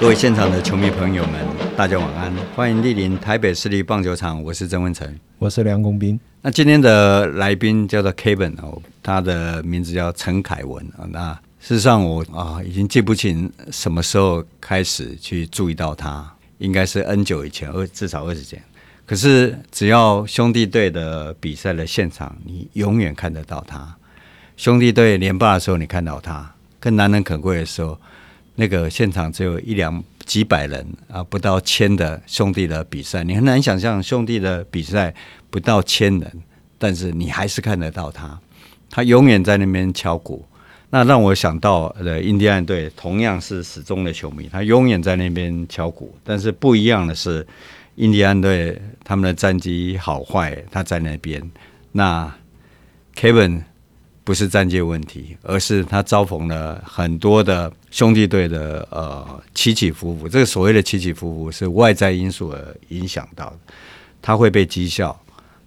各位现场的球迷朋友们，大家晚安，欢迎莅临台北市立棒球场。我是曾文成，我是梁公斌。那今天的来宾叫做 Kevin 哦，他的名字叫陈凯文啊。那事实上我啊，已经记不清什么时候开始去注意到他，应该是 N 久以前，二至少二十年。可是只要兄弟队的比赛的现场，你永远看得到他。兄弟队连霸的时候，你看到他；更难能可贵的时候。那个现场只有一两几百人啊，不到千的兄弟的比赛，你很难想象兄弟的比赛不到千人，但是你还是看得到他，他永远在那边敲鼓。那让我想到的印第安队同样是死忠的球迷，他永远在那边敲鼓。但是不一样的是，印第安队他们的战绩好坏，他在那边。那 Kevin。不是战绩问题，而是他遭逢了很多的兄弟队的呃起起伏伏。这个所谓的起起伏伏是外在因素而影响到的。他会被讥笑，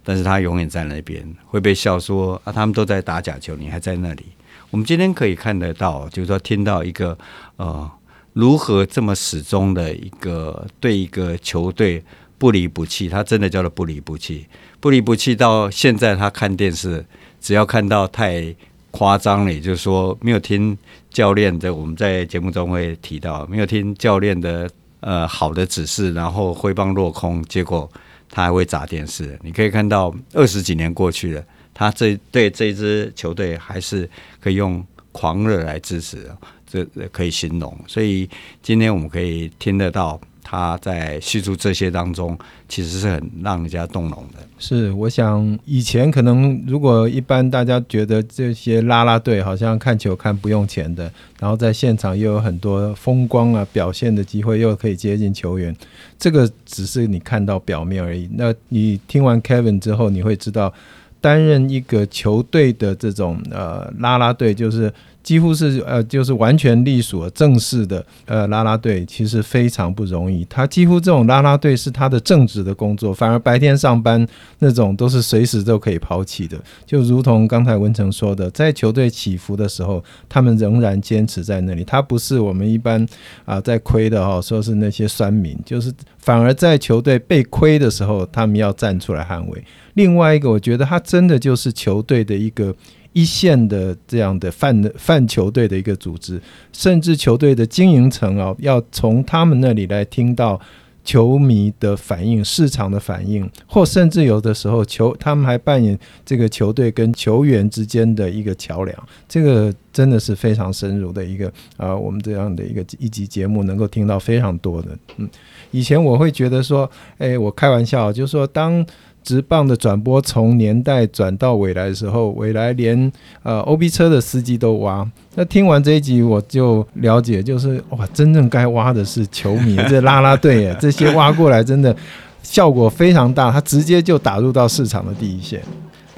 但是他永远在那边会被笑说啊，他们都在打假球，你还在那里。我们今天可以看得到，就是说听到一个呃如何这么始终的一个对一个球队不离不弃，他真的叫做不离不弃，不离不弃到现在他看电视。只要看到太夸张了，也就是说没有听教练的，我们在节目中会提到，没有听教练的呃好的指示，然后挥棒落空，结果他还会砸电视。你可以看到二十几年过去了，他这对这支球队还是可以用狂热来支持，这可以形容。所以今天我们可以听得到。他在叙述这些当中，其实是很让人家动容的。是，我想以前可能如果一般大家觉得这些拉拉队好像看球看不用钱的，然后在现场又有很多风光啊表现的机会，又可以接近球员，这个只是你看到表面而已。那你听完 Kevin 之后，你会知道担任一个球队的这种呃拉拉队就是。几乎是呃，就是完全隶属正式的呃拉拉队，其实非常不容易。他几乎这种拉拉队是他的正职的工作，反而白天上班那种都是随时都可以抛弃的。就如同刚才文成说的，在球队起伏的时候，他们仍然坚持在那里。他不是我们一般啊、在亏的哈，说是那些酸民，就是反而在球队被亏的时候，他们要站出来捍卫。另外一个，我觉得他真的就是球队的一个。一线的这样的泛泛球队的一个组织，甚至球队的经营层啊，要从他们那里来听到球迷的反应、市场的反应，或甚至有的时候球他们还扮演这个球队跟球员之间的一个桥梁。这个真的是非常深入的一个啊、我们这样的一个一集节目能够听到非常多的。嗯，以前我会觉得说，哎，我开玩笑，就是说当。直棒的转播从年代转到未来的时候，未来连呃 OB 车的司机都挖。那听完这一集，我就了解，就是哇，真正该挖的是球迷，这拉拉队耶，这些挖过来真的效果非常大，他直接就打入到市场的第一线。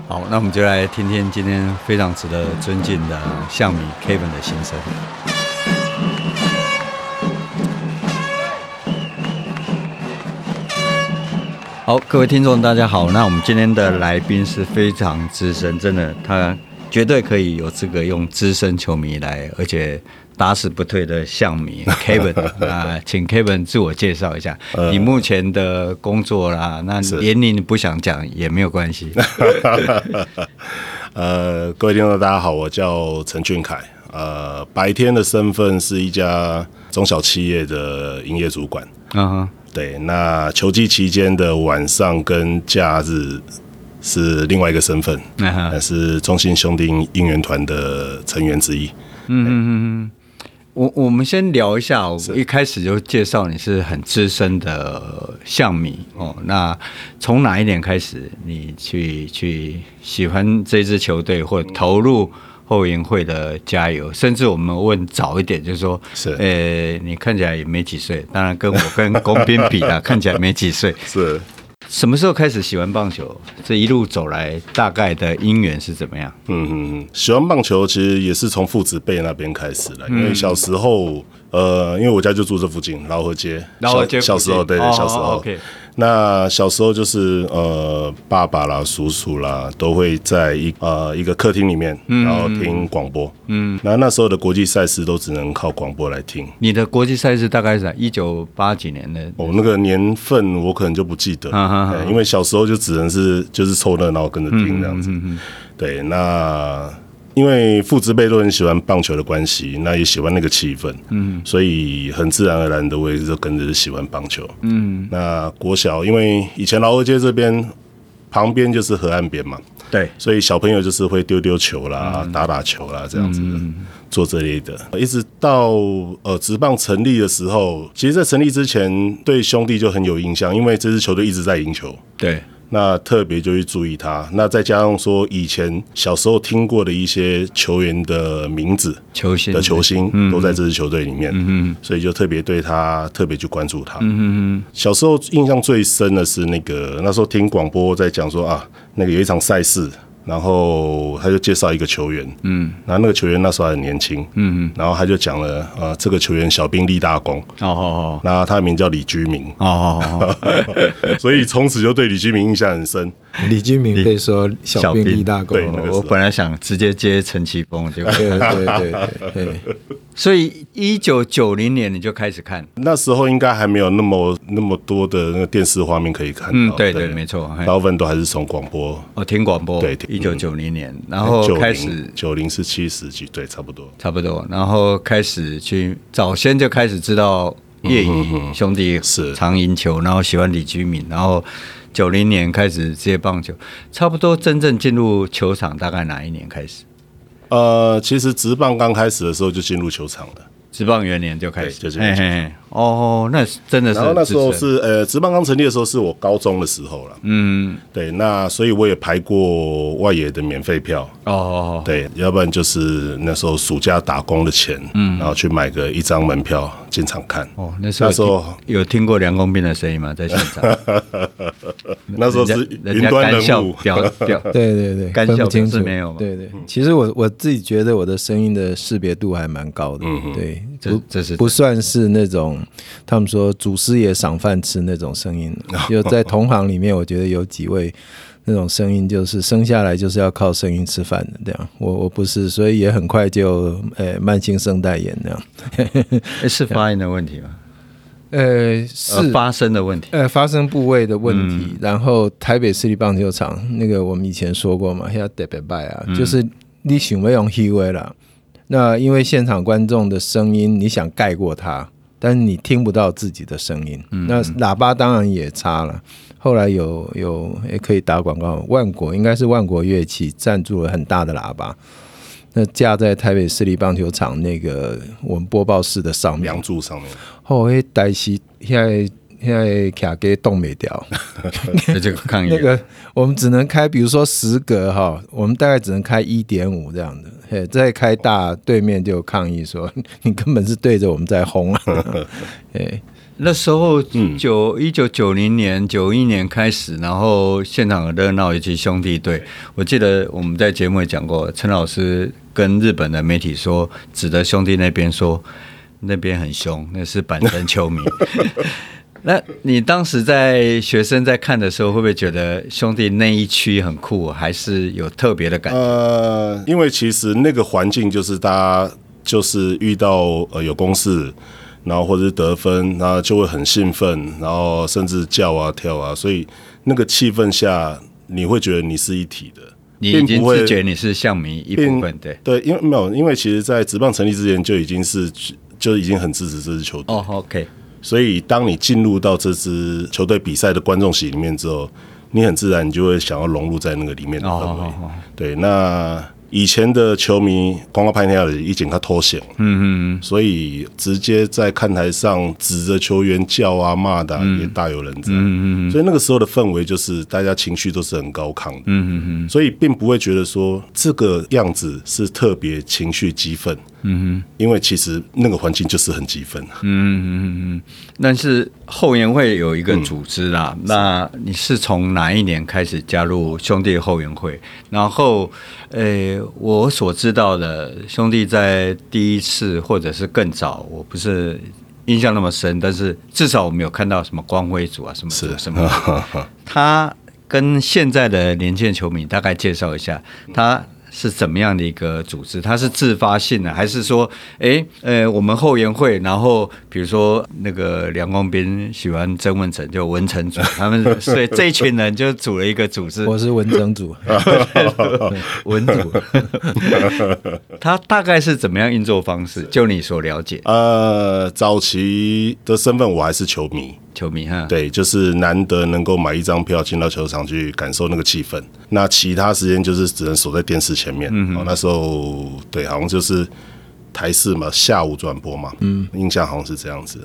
好，那我们就来听听今天非常值得尊敬的象迷 Kevin 的心声。好，各位听众，大家好。那我们今天的来宾是非常资深，真的，他绝对可以有资格用资深球迷来，而且打死不退的象迷 Kevin 啊，请 Kevin 自我介绍一下，你目前的工作啦，那年龄不想讲也没有关系。呃，各位听众，大家好，我叫陈俊凯，呃，白天的身份是一家中小企业的营业主管。嗯哼。对，那球季期间的晚上跟假日是另外一个身份，那、uh huh. 是中信兄弟应援团的成员之一。嗯嗯嗯嗯，我我们先聊一下，我一开始就介绍你是很资深的象迷哦。那从哪一年开始，你去去喜欢这支球队或投入？后援会的加油，甚至我们问早一点，就是说，是，呃、欸，你看起来也没几岁，当然跟我跟工兵比啊，看起来没几岁。是，什么时候开始喜欢棒球？这一路走来，大概的因缘是怎么样？嗯嗯嗯，喜欢棒球其实也是从父子辈那边开始的，因为小时候。呃，因为我家就住这附近，老河街。老河街小，小时候，对对，小时候。那小时候就是呃，爸爸啦、叔叔啦，都会在一呃一个客厅里面，然后听广播。嗯，那那时候的国际赛事都只能靠广播来听。你的国际赛事大概是一九八几年的？哦，那个年份我可能就不记得，因为小时候就只能是就是凑热闹跟着听这样子。对，那。因为父执辈都很喜欢棒球的关系，那也喜欢那个气氛，嗯，所以很自然而然的我也就跟着喜欢棒球，嗯，那国小因为以前饶河街这边旁边就是河岸边嘛，对，所以小朋友就是会丢丢球啦、嗯、打打球啦这样子做这类的，一直到呃职棒成立的时候，其实，在成立之前对兄弟就很有印象，因为这支球队一直在赢球，对。那特别就去注意他，那再加上说以前小时候听过的一些球员的名字，球星的球星都在这支球队里面，嗯，所以就特别对他特别去关注他。嗯，小时候印象最深的是那个那时候听广播在讲说啊，那个有一场赛事。然后他就介绍一个球员，嗯，然后那个球员那时候还很年轻，嗯嗯，然后他就讲了，呃，这个球员小兵立大功，哦哦哦，那他的名叫李居明，哦哦哦，所以从此就对李居明印象很深。李居明被说小兵立大功，对，我本来想直接接陈奇峰，对对对对对。所以一九九零年你就开始看，那时候应该还没有那么那么多的那个电视画面可以看到，嗯，对对，没错，大部分都还是从广播，哦，听广播，对，一九九零年，然后开始九零是七十几，对，差不多，差不多，然后开始去早先就开始知道叶乙兄弟是。常赢球，然后喜欢李居明，然后。九零年开始接棒球，差不多真正进入球场大概哪一年开始？呃，其实职棒刚开始的时候就进入球场了。职棒元年就开始，就是哦，那真的是。然后那时候是呃，职棒刚成立的时候是我高中的时候了。嗯，对，那所以我也排过外野的免费票。哦，对，要不然就是那时候暑假打工的钱，嗯，然后去买个一张门票进场看。哦，那时候那时候有听过梁公斌的声音吗？在现场？那时候是云端人物，表表，对对 对，分不清楚没有。对对，其实我我自己觉得我的声音的识别度还蛮高的。嗯，对。不，这是不算是那种他们说祖师爷赏饭吃那种声音。就在同行里面，我觉得有几位那种声音，就是生下来就是要靠声音吃饭的这样。我我不是，所以也很快就呃慢性声带炎那样。是发音的问题吗？呃，是发声的问题。呃，发声部位的问题。嗯、然后台北市立棒球场那个我们以前说过嘛，要特别拜啊，就是你想要用气味啦。那因为现场观众的声音，你想盖过他，但是你听不到自己的声音。嗯、那喇叭当然也差了。后来有有也可以打广告，万国应该是万国乐器赞助了很大的喇叭，那架在台北市立棒球场那个我们播报室的上面，梁柱上面。后来台西现在。现在卡给冻没掉，那这个抗议，那个我们只能开，比如说十格哈，我们大概只能开一点五这样的，嘿，再开大，对面就抗议说 你根本是对着我们在轰啊，哎，那时候九一九九零年九一年开始，然后现场很热闹，尤其兄弟队，我记得我们在节目也讲过，陈老师跟日本的媒体说，指着兄弟那边说那边很凶，那是板凳球迷。那你当时在学生在看的时候，会不会觉得兄弟那一区很酷，还是有特别的感觉？呃，因为其实那个环境就是大家就是遇到呃有公式，然后或者是得分，然后就会很兴奋，然后甚至叫啊跳啊，所以那个气氛下，你会觉得你是一体的，你已经自觉你是象迷一部分，对对，因为没有，因为其实，在职棒成立之前就已经是就已经很支持这支球队。哦，OK。所以，当你进入到这支球队比赛的观众席里面之后，你很自然你就会想要融入在那个里面的氛围。Oh, oh, oh, oh. 对，那以前的球迷光靠拍那样已经他脱险，嗯嗯，所以直接在看台上指着球员叫啊骂的、啊嗯、也大有人在。嗯嗯，所以那个时候的氛围就是大家情绪都是很高亢的。嗯嗯嗯，所以并不会觉得说这个样子是特别情绪激愤。嗯哼，因为其实那个环境就是很积分。嗯嗯嗯嗯。但是后援会有一个组织啦，嗯、那你是从哪一年开始加入兄弟后援会？然后，呃、欸，我所知道的兄弟在第一次或者是更早，我不是印象那么深，但是至少我们有看到什么光辉组啊，什么是什么。他跟现在的年轻球迷大概介绍一下他。是怎么样的一个组织？它是自发性的，还是说，哎，呃，我们后援会，然后比如说那个梁光斌喜欢曾文成，就文成组，他们所以这一群人就组了一个组织。我是文成组，文组。他大概是怎么样运作方式？就你所了解？呃，早期的身份我还是球迷。球迷哈，对，就是难得能够买一张票进到球场去感受那个气氛。那其他时间就是只能守在电视前面。嗯，那时候对，好像就是台视嘛，下午转播嘛。嗯，印象好像是这样子。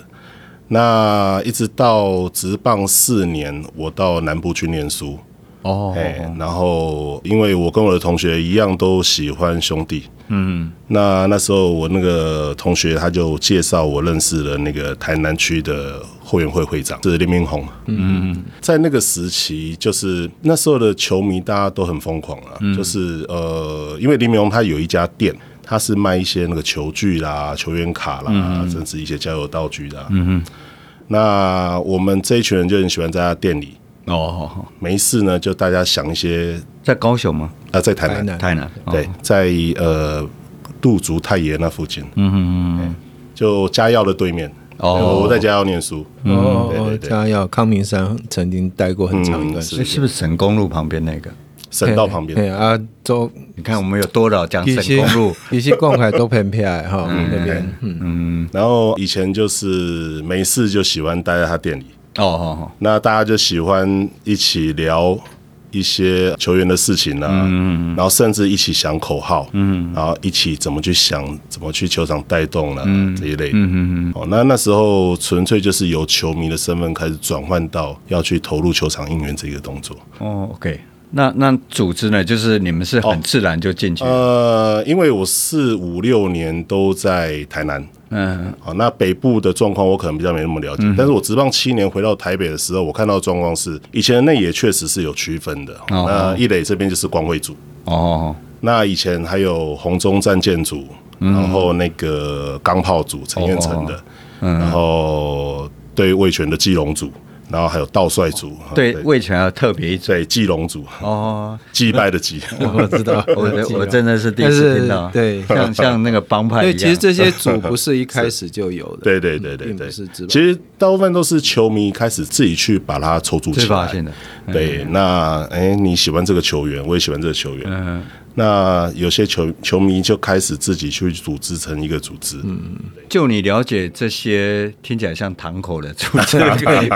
那一直到职棒四年，我到南部去念书。哦，然后因为我跟我的同学一样都喜欢兄弟。嗯，那那时候我那个同学他就介绍我认识了那个台南区的后援会会长，是林明宏。嗯，在那个时期，就是那时候的球迷大家都很疯狂啊，嗯、就是呃，因为林明宏他有一家店，他是卖一些那个球具啦、球员卡啦，嗯、甚至一些交友道具的。嗯哼，那我们这一群人就很喜欢在他店里哦，没事呢，就大家想一些。在高雄吗？啊，在台南，台南，对，在呃，杜竹太爷那附近。嗯嗯嗯，就嘉耀的对面。哦，我在嘉耀念书。哦，嘉耀康明山曾经待过很长一段时间。是不是省公路旁边那个？省道旁边。对啊，都你看我们有多少讲省公路，一些公海都偏僻哈那边。嗯嗯。然后以前就是没事就喜欢待在他店里。哦哦哦。那大家就喜欢一起聊。一些球员的事情呢、啊，嗯、然后甚至一起想口号，嗯、然后一起怎么去想，怎么去球场带动了、啊嗯、这一类，嗯嗯、哦，那那时候纯粹就是由球迷的身份开始转换到要去投入球场应援这个动作。哦，OK。那那组织呢？就是你们是很自然就进去、哦。呃，因为我四五六年都在台南，嗯，好，那北部的状况我可能比较没那么了解。嗯、但是我职棒七年回到台北的时候，我看到的状况是，以前的内野确实是有区分的。哦，那一垒这边就是光辉组。哦，那以前还有红中战舰组，嗯、然后那个钢炮组陈彦成的，嗯、然后对魏权的基隆组。然后还有道帅组，对魏全要特别一对祭龙组哦，祭拜的祭，我知道，我我真的是第一次听到，对，像像那个帮派一样。其实这些组不是一开始就有的，对对对对对，其实大部分都是球迷开始自己去把它筹组起来。对，那哎你喜欢这个球员，我也喜欢这个球员。嗯。那有些球球迷就开始自己去组织成一个组织。嗯，就你了解这些听起来像堂口的组织，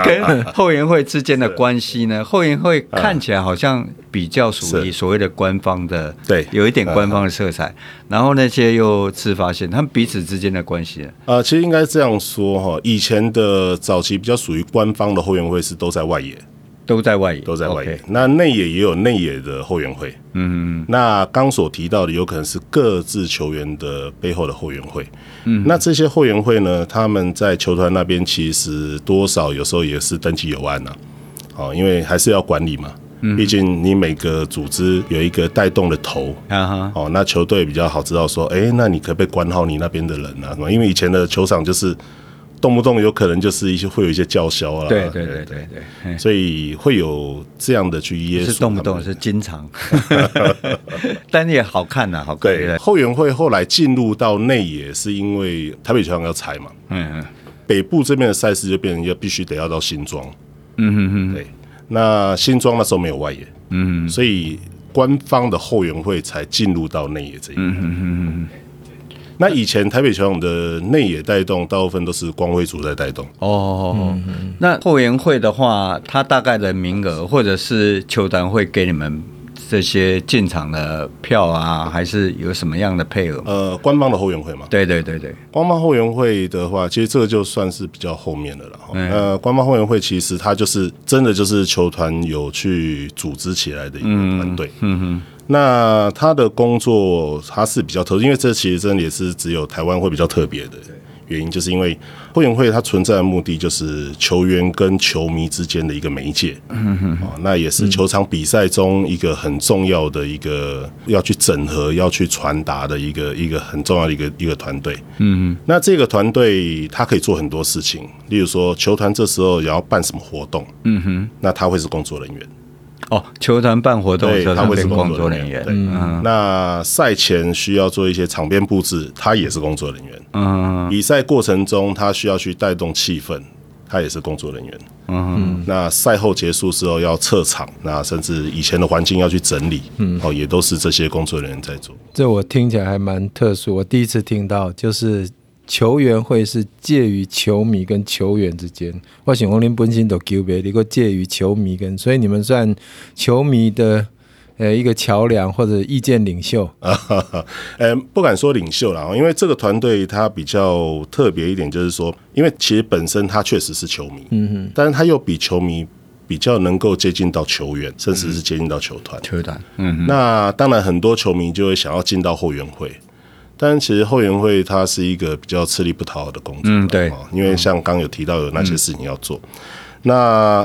跟后援会之间的关系呢？后援会看起来好像比较属于所谓的官方的，对，有一点官方的色彩。然后那些又自发性，他们彼此之间的关系呢？呃，其实应该这样说哈，以前的早期比较属于官方的后援会是都在外野。都在外野，都在外野。那内野也有内野的后援会。嗯嗯。那刚所提到的，有可能是各自球员的背后的后援会。嗯。那这些后援会呢，他们在球团那边其实多少有时候也是登记有案呐。哦，因为还是要管理嘛。嗯。毕竟你每个组织有一个带动的头。啊哈。哦，那球队比较好知道说，哎，那你可不可以管好你那边的人啊？因为以前的球场就是。动不动有可能就是一些会有一些叫嚣啊，对对对对对，所以会有这样的去约束。是动不动是经常，但也好看呐，好看。对，后援会后来进入到内野，是因为台北球场要拆嘛，嗯嗯，北部这边的赛事就变成要必须得要到新庄，嗯嗯嗯，对，那新庄那时候没有外野，嗯，所以官方的后援会才进入到内野这一块，嗯嗯嗯。那以前台北球场的内野带动，大部分都是光辉组在带动。哦，嗯嗯、那后援会的话，它大概的名额，或者是球团会给你们这些进场的票啊，还是有什么样的配额？呃，官方的后援会嘛。对对对对，官方后援会的话，其实这个就算是比较后面的了。嗯、呃，官方后援会其实它就是真的就是球团有去组织起来的一个团队。嗯哼。那他的工作他是比较特殊，因为这其实真的也是只有台湾会比较特别的原因，就是因为会员会它存在的目的就是球员跟球迷之间的一个媒介，嗯哼，那也是球场比赛中一个很重要的一个要去整合、要去传达的一个一个很重要的一个一个团队，嗯哼，那这个团队他可以做很多事情，例如说球团这时候也要办什么活动，嗯哼，那他会是工作人员。哦，球团办活动，他会是工作人员。嗯，那赛前需要做一些场边布置，他也是工作人员。嗯，比赛过程中他需要去带动气氛，他也是工作人员。嗯，那赛后结束之后要撤场，那甚至以前的环境要去整理，嗯，哦，也都是这些工作人员在做。这我听起来还蛮特殊，我第一次听到就是。球员会是介于球迷跟球员之间，我想讲恁本身都球迷，一个介于球迷跟，所以你们算球迷的呃一个桥梁或者意见领袖。啊，呃，不敢说领袖了，因为这个团队它比较特别一点，就是说，因为其实本身他确实是球迷，嗯哼，但是他又比球迷比较能够接近到球员，甚至是接近到球团，球团，嗯哼，那当然很多球迷就会想要进到后援会。但其实后援会它是一个比较吃力不讨好的工作，嗯，对，因为像刚有提到有那些事情要做，嗯、那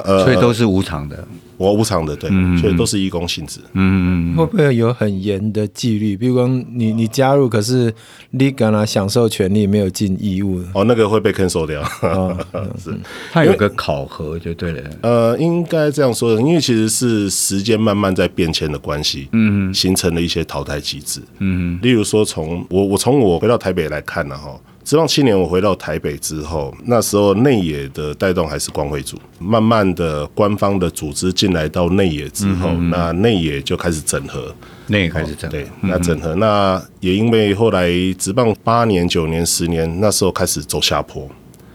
呃，所以都是无偿的。我无偿的，对，所以都是义工性质。嗯，会不会有很严的纪律？比如说你你加入，可是你刚刚享受权利没有尽义务哦，那个会被 cancel 掉。哦、是，他有个考核就对了。呃，应该这样说的，因为其实是时间慢慢在变迁的关系，嗯，形成了一些淘汰机制。嗯，例如说从，从我我从我回到台北来看呢，哈。职棒七年，我回到台北之后，那时候内野的带动还是光辉组。慢慢的，官方的组织进来到内野之后，那内野就开始整合，内野开始整合。对，那整合，那也因为后来职棒八年、九年、十年，那时候开始走下坡，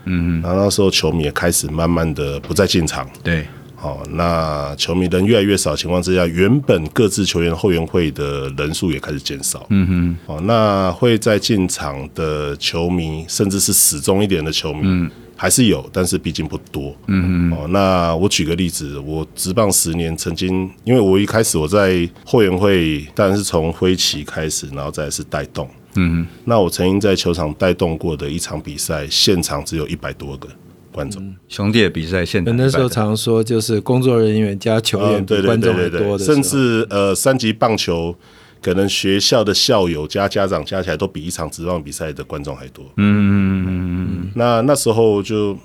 嗯，然后那时候球迷也开始慢慢的不再进场，对。哦，那球迷人越来越少的情况之下，原本各自球员后援会的人数也开始减少。嗯哼。哦，那会在进场的球迷，甚至是死忠一点的球迷，嗯，还是有，但是毕竟不多。嗯哼。哦，那我举个例子，我职棒十年，曾经因为我一开始我在后援会，当然是从挥旗开始，然后再是带动。嗯哼。那我曾经在球场带动过的一场比赛，现场只有一百多个。观众、嗯、兄弟的比赛，现场那时候常说就是工作人员加球员比观众还多的，甚至呃三级棒球，可能学校的校友加家长加起来都比一场职棒比赛的观众还多。嗯嗯嗯嗯，那那时候就。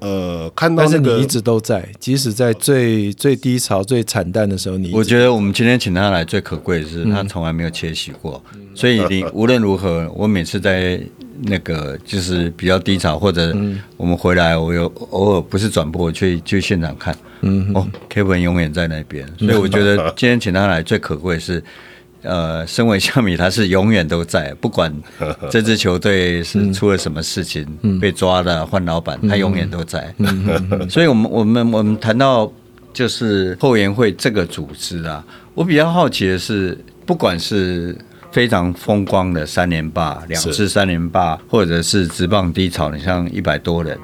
呃，看到、那个，但是你一直都在，即使在最最低潮、最惨淡的时候，你我觉得我们今天请他来最可贵的是，他从来没有缺席过，嗯、所以你无论如何，我每次在那个就是比较低潮，或者我们回来，我有偶尔不是转播去去现场看，嗯，哦，Kevin 永远在那边，所以我觉得今天请他来最可贵的是。呃，身为象迷，他是永远都在，不管 这支球队是出了什么事情，嗯、被抓了换老板，他永远都在。嗯、所以，我们我们我们谈到就是后援会这个组织啊，我比较好奇的是，不管是非常风光的三连霸，两次三连霸，或者是直棒低潮，你像一百多人，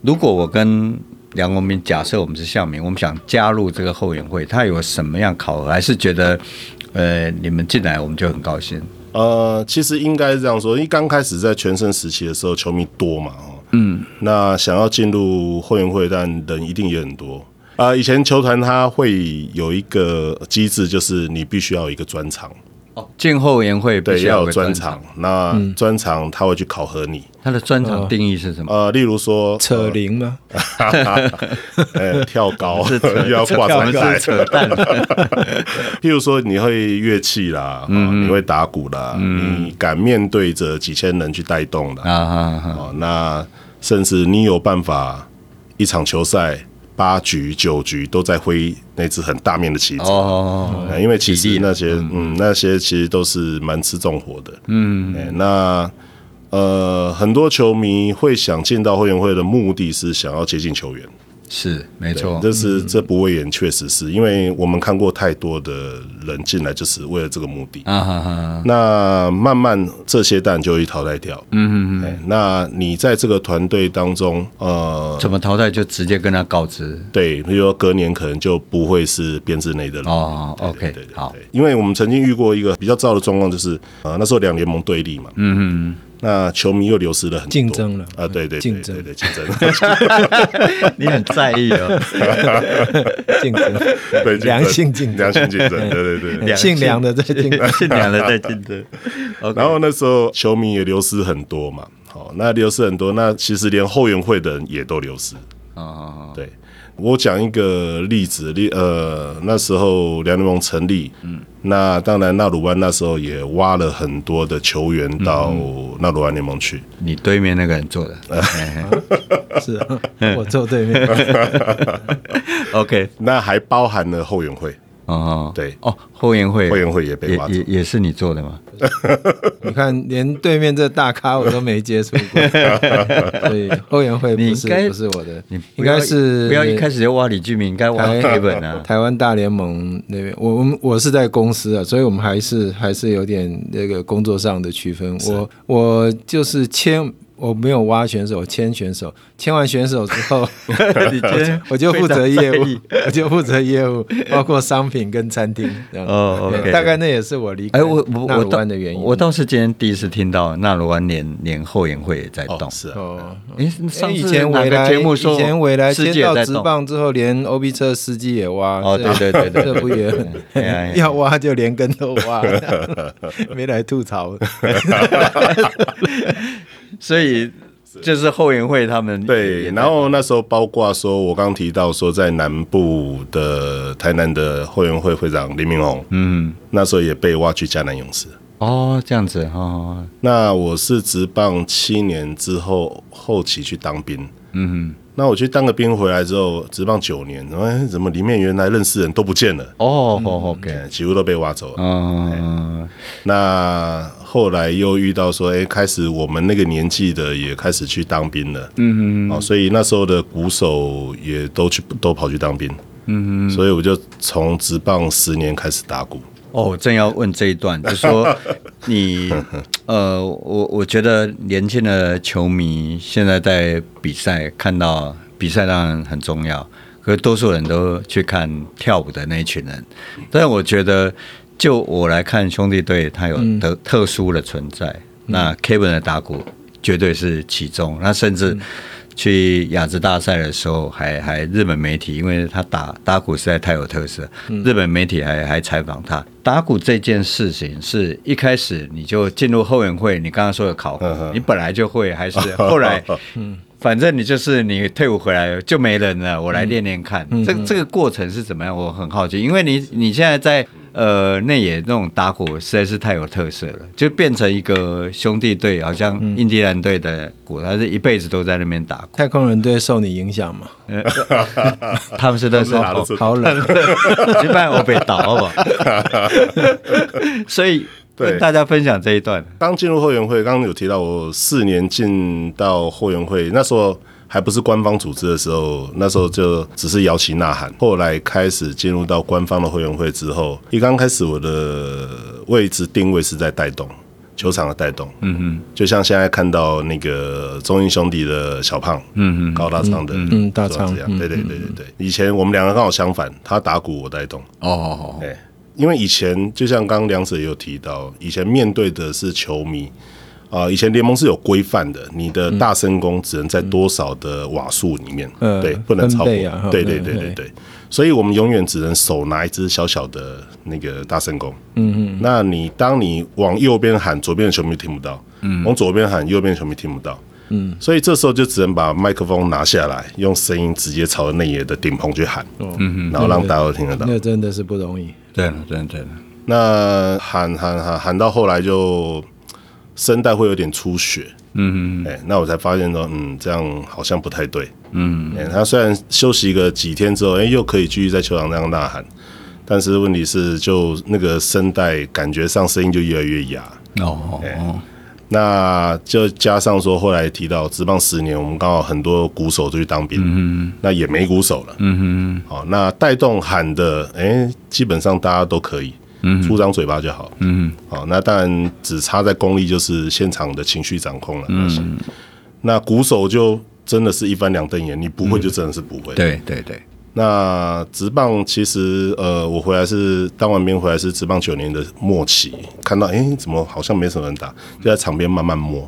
如果我跟梁国明假设我们是象迷，我们想加入这个后援会，他有什么样考核，还是觉得？呃，你们进来我们就很高兴。呃，其实应该是这样说，因为刚开始在全盛时期的时候，球迷多嘛，哦，嗯，那想要进入后援会，但人一定也很多。啊、呃，以前球团它会有一个机制，就是你必须要有一个专长。哦，进后援会对要有专长，那专长他会去考核你。他的专长定义是什么？呃，例如说扯铃吗？呃，跳高 又要挂彩带，扯蛋。譬如说你会乐器啦，你会打鼓啦，你敢面对着几千人去带动的啊？那甚至你有办法一场球赛。八局九局都在挥那只很大面的旗子。哦，因为其实那些嗯那些其实都是蛮吃重火的。嗯，那呃很多球迷会想进到后援会的目的是想要接近球员是没错，这是这不讳言，确实是因为我们看过太多的人进来，就是为了这个目的啊哈哈。那慢慢这些蛋就会淘汰掉。嗯嗯嗯。那你在这个团队当中，呃，怎么淘汰？就直接跟他告知。对，比如说隔年可能就不会是编制内的了。哦，OK，对对。好，因为我们曾经遇过一个比较糟的状况，就是呃那时候两联盟对立嘛。嗯嗯。那球迷又流失了很多，竞争了。啊！对对竞争，对对竞争，你很在意哦，竞争，对良性竞争，良性竞争，对对对，姓梁的在竞争，姓梁的在竞争。然后那时候球迷也流失很多嘛，好，那流失很多，那其实连后援会的人也都流失。啊，对。我讲一个例子，例呃那时候两联盟成立，嗯，那当然纳鲁湾那时候也挖了很多的球员到纳鲁湾联盟去。你对面那个人做的，是啊我坐对面。OK，那还包含了后援会。哦，对哦，后援会，后援会也被挖走，也也是你做的吗？你看，连对面这大咖我都没接触过，所以后援会不是不是我的，你应该是不要一开始就挖李俊明，应该挖 Kevin 啊。台湾大联盟那边，我我我是在公司啊，所以我们还是还是有点那个工作上的区分。我我就是签。我没有挖选手，我签选手，签完选手之后，我就负责业务，我就负责业务，包括商品跟餐厅这样。哦，OK，大概那也是我离开纳鲁湾的原因。我倒是今天第一次听到纳鲁湾年年后援会也在动。是啊，哦，哎，以前未来节目说，以前未来签到直棒之后，连 OB 车司机也挖。哦，对对对对，这不也要挖就连根都挖，没来吐槽。所以就是后援会他们对，然后那时候包括说，我刚刚提到说，在南部的台南的后援会会长林明宏，嗯，那时候也被挖去迦南勇士。哦，这样子哦。那我是职棒七年之后后期去当兵，嗯，那我去当个兵回来之后，职棒九年，哎，怎么里面原来认识人都不见了？哦，OK，几乎都被挖走了。嗯，那。后来又遇到说，哎，开始我们那个年纪的也开始去当兵了，嗯嗯，哦，所以那时候的鼓手也都去都跑去当兵，嗯嗯，所以我就从职棒十年开始打鼓。哦，正要问这一段，就说你，呃，我我觉得年轻的球迷现在在比赛看到比赛当然很重要，可是多数人都去看跳舞的那一群人，但我觉得。就我来看，兄弟队他有特特殊的存在。嗯、那 Kevin 的打鼓绝对是其中。那甚至去雅致大赛的时候还，还还日本媒体，因为他打打鼓实在太有特色，日本媒体还还采访他。打鼓这件事情是一开始你就进入后援会，你刚刚说的考核，你本来就会，还是后来？反正你就是你退伍回来就没人了，我来练练看。这这个过程是怎么样？我很好奇，因为你你现在在。呃，内野那种打鼓实在是太有特色了，就变成一个兄弟队，好像印第安队的鼓，他是一辈子都在那边打鼓。太空人队受你影响吗？他们是都是好冷，一般我被倒好不好？所以跟大家分享这一段。刚进入后援会，刚刚有提到我四年进到后援会，那时候。还不是官方组织的时候，那时候就只是摇旗呐喊。后来开始进入到官方的后援会之后，一刚开始我的位置定位是在带动球场的带动，嗯哼，就像现在看到那个中英兄弟的小胖，嗯嗯，高大昌的，嗯大昌这样，对对对对对。以前我们两个刚好相反，他打鼓我带动，哦哦哦，对，因为以前就像刚刚梁子也有提到，以前面对的是球迷。啊，以前联盟是有规范的，你的大声公只能在多少的瓦数里面，嗯、对，不能超过。啊、对对对对对，所以我们永远只能手拿一支小小的那个大声公。嗯嗯，那你当你往右边喊，左边的球迷听不到；嗯，往左边喊，右边的球迷听不到。嗯，所以这时候就只能把麦克风拿下来，用声音直接朝着内野的顶棚去喊。嗯嗯，然后让大家都听得到。那真的是不容易。对了，对对了。那喊喊喊喊到后来就。声带会有点出血，嗯嗯，哎，那我才发现说，嗯，这样好像不太对，嗯，哎，他虽然休息个几天之后，哎，又可以继续在球场那样呐喊，但是问题是，就那个声带感觉上声音就越来越哑，哦，哦，那就加上说后来提到职棒十年，我们刚好很多鼓手都去当兵，嗯那也没鼓手了，嗯好，那带动喊的，哎、欸，基本上大家都可以，嗯，出张嘴巴就好，嗯好，那当然只差在功力，就是现场的情绪掌控了，嗯，那鼓手就真的是一翻两瞪眼，你不会就真的是不会，对对对。那职棒其实，呃，我回来是当完兵回来是职棒九年的末期，看到哎、欸，怎么好像没什么人打，就在场边慢慢摸。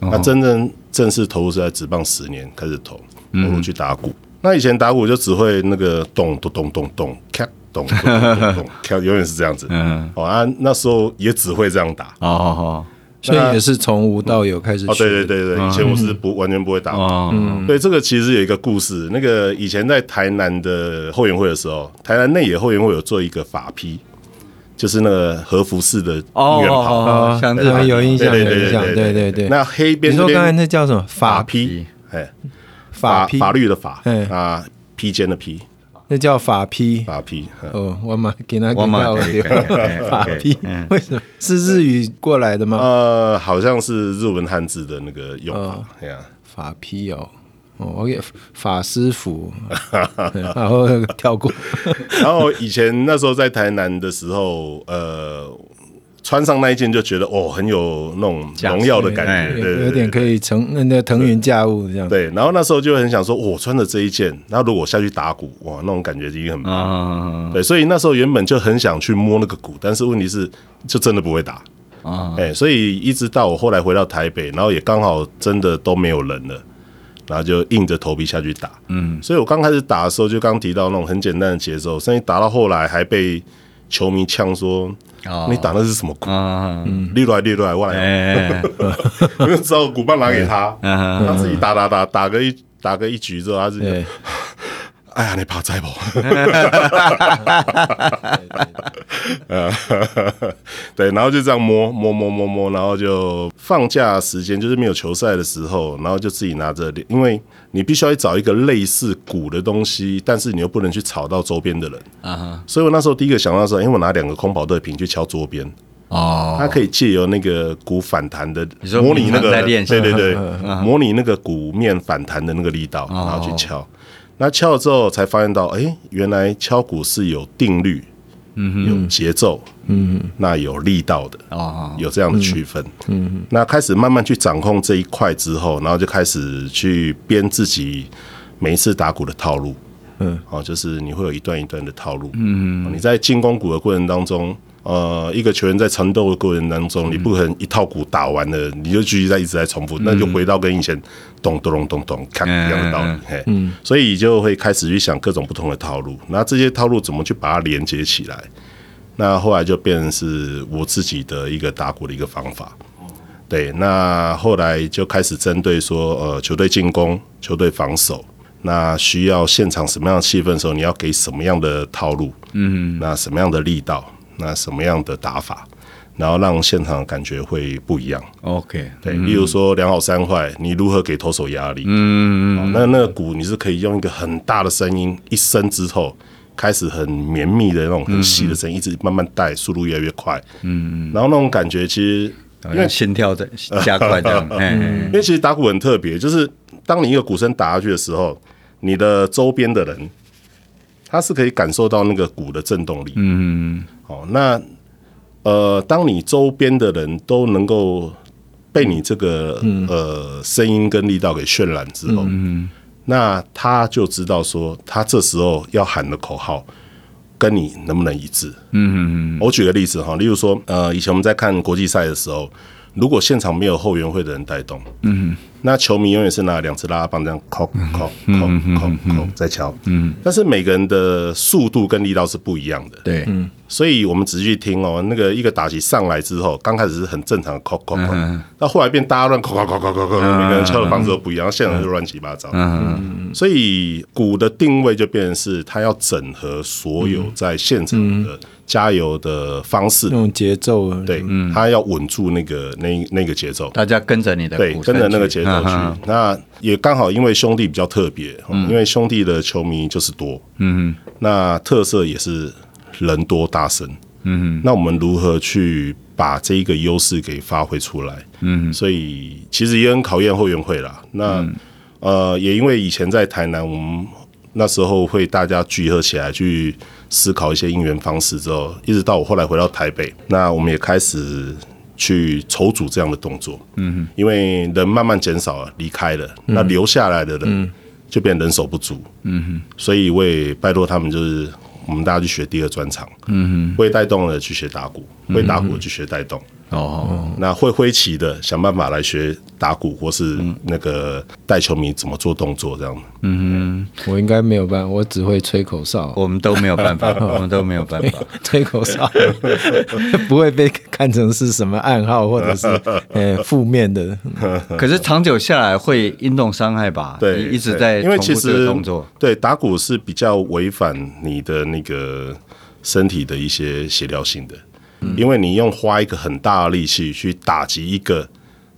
哦、那真正正式投入是在职棒十年开始投，投入去打鼓。嗯、那以前打鼓就只会那个咚咚咚咚咚，咔咚咚咚咚，咔永远是这样子。嗯，哦啊，那时候也只会这样打。哦哦。所以也是从无到有开始学哦，对对对对，以前我是不完全不会打。嗯。对，这个其实有一个故事，那个以前在台南的后援会的时候，台南内野后援会有做一个法批，就是那个和服式的远跑，像这种有印象，有印象，对对对。那黑边，你说刚才那叫什么？法披？哎，法法律的法，啊，披肩的披。那叫法批，法批哦，我妈给他给他 法批，为什么？是日语过来的吗？呃，好像是日文汉字的那个用法，对呀，法批哦，哦，我给法师服，然后跳过，然后以前那时候在台南的时候，呃。穿上那一件就觉得哦，很有那种荣耀的感觉，对，有点可以腾那个腾云驾雾这样。对，然后那时候就很想说，我穿着这一件，然后如果下去打鼓，哇，那种感觉已经很棒。对，所以那时候原本就很想去摸那个鼓，但是问题是，就真的不会打啊。哎，所以一直到我后来回到台北，然后也刚好真的都没有人了，然后就硬着头皮下去打。嗯，所以我刚开始打的时候，就刚提到那种很简单的节奏，甚至打到后来还被球迷呛说。你打的是什么鼓？立来立来，我来。因为只好鼓棒拿给他，他自己打打打打个一打个一局之后，他自己。哎呀，你怕栽不？对，然后就这样摸摸摸摸摸，然后就放假时间，就是没有球赛的时候，然后就自己拿着，因为你必须要找一个类似鼓的东西，但是你又不能去吵到周边的人。Uh huh. 所以我那时候第一个想到说，因为我拿两个空跑对瓶去敲桌边，哦，它可以借由那个鼓反弹的模拟那个，对对 对，模拟那个鼓面反弹的那个力道，然后去敲。那敲了之后才发现到，哎、欸，原来敲鼓是有定律，嗯哼，有节奏，嗯哼，那有力道的，哦，有这样的区分，嗯哼，那开始慢慢去掌控这一块之后，然后就开始去编自己每一次打鼓的套路，嗯，哦，就是你会有一段一段的套路，嗯。哼，你在进攻鼓的过程当中。呃，一个球员在缠斗的过程当中，你不可能一套鼓打完了，你就继续在一直在重复，那就回到跟以前咚咚咚咚咚看一样的道理。嘿，所以就会开始去想各种不同的套路，那这些套路怎么去把它连接起来？那后来就变成是我自己的一个打鼓的一个方法。对，那后来就开始针对说，呃，球队进攻、球队防守，那需要现场什么样的气氛的时候，你要给什么样的套路？嗯，那什么样的力道？那什么样的打法，然后让现场感觉会不一样？OK，对，例如说两好三坏，你如何给投手压力？嗯嗯，那那个鼓你是可以用一个很大的声音一声之后，开始很绵密的那种很细的声音，一直慢慢带，速度越来越快。嗯嗯，然后那种感觉其实因为心跳在加快这样。因为其实打鼓很特别，就是当你一个鼓声打下去的时候，你的周边的人。他是可以感受到那个鼓的震动力。嗯，好，那呃，当你周边的人都能够被你这个呃声音跟力道给渲染之后，嗯，那他就知道说，他这时候要喊的口号跟你能不能一致。嗯嗯，我举个例子哈，例如说，呃，以前我们在看国际赛的时候，如果现场没有后援会的人带动，嗯。那球迷永远是拿两只拉拉棒这样敲敲敲敲敲在敲，嗯，但是每个人的速度跟力道是不一样的，对，嗯，所以我们仔细去听哦，那个一个打击上来之后，刚开始是很正常的敲敲敲，到后来变大家乱敲敲敲敲敲，每个人敲的方式都不一样，现场就乱七八糟，嗯，所以鼓的定位就变成是它要整合所有在现场的。加油的方式，那种节奏，对，嗯，他要稳住那个那那个节奏，大家跟着你的，对，跟着那个节奏去。那也刚好，因为兄弟比较特别，因为兄弟的球迷就是多，嗯，那特色也是人多大声，嗯，那我们如何去把这一个优势给发挥出来。嗯，所以其实也很考验后援会啦。那、嗯、呃，也因为以前在台南，我们那时候会大家聚合起来去思考一些应援方式，之后一直到我后来回到台北，那我们也开始去筹组这样的动作。嗯哼，因为人慢慢减少了，离开了，那留下来的人就变人手不足。嗯哼，所以我也拜托他们，就是。我们大家去学第二专长，嗯哼，会带动的去学打鼓，会打鼓的去学带动。哦，那会挥旗的想办法来学打鼓，或是那个带球迷怎么做动作这样。嗯哼，我应该没有办法，我只会吹口哨。我们都没有办法，我们都没有办法 吹口哨，不会被看成是什么暗号或者是呃负面的。可是长久下来会运动伤害吧？对，一直在因为其实动作对打鼓是比较违反你的那个身体的一些协调性的。因为你用花一个很大的力气去打击一个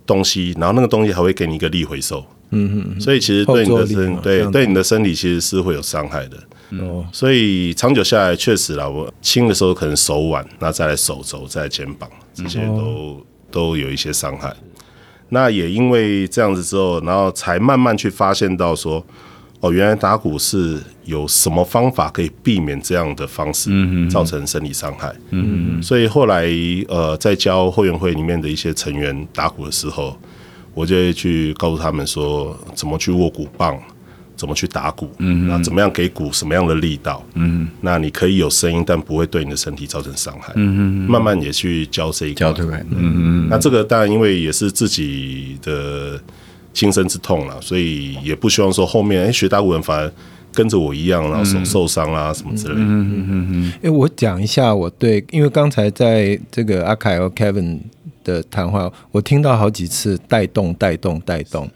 东西，然后那个东西还会给你一个力回收，嗯嗯，所以其实对你的身对对你的身体其实是会有伤害的，哦，所以长久下来确实啦，我轻的时候可能手腕，那再来手肘，再来肩膀，这些都都有一些伤害。那也因为这样子之后，然后才慢慢去发现到说。哦，原来打鼓是有什么方法可以避免这样的方式造成身体伤害。嗯嗯，所以后来呃，在教后援会里面的一些成员打鼓的时候，我就会去告诉他们说，怎么去握鼓棒，怎么去打鼓，嗯，那怎么样给鼓什么样的力道，嗯，那你可以有声音，但不会对你的身体造成伤害。嗯嗯，慢慢也去教这一块。教对，嗯嗯，那这个当然因为也是自己的。亲身之痛了，所以也不希望说后面哎、欸、学打鼓人反而跟着我一样，然后手受伤啊什么之类的。嗯嗯嗯嗯。哎，我讲一下我对，因为刚才在这个阿凯和 Kevin 的谈话，我听到好几次带动带动带动，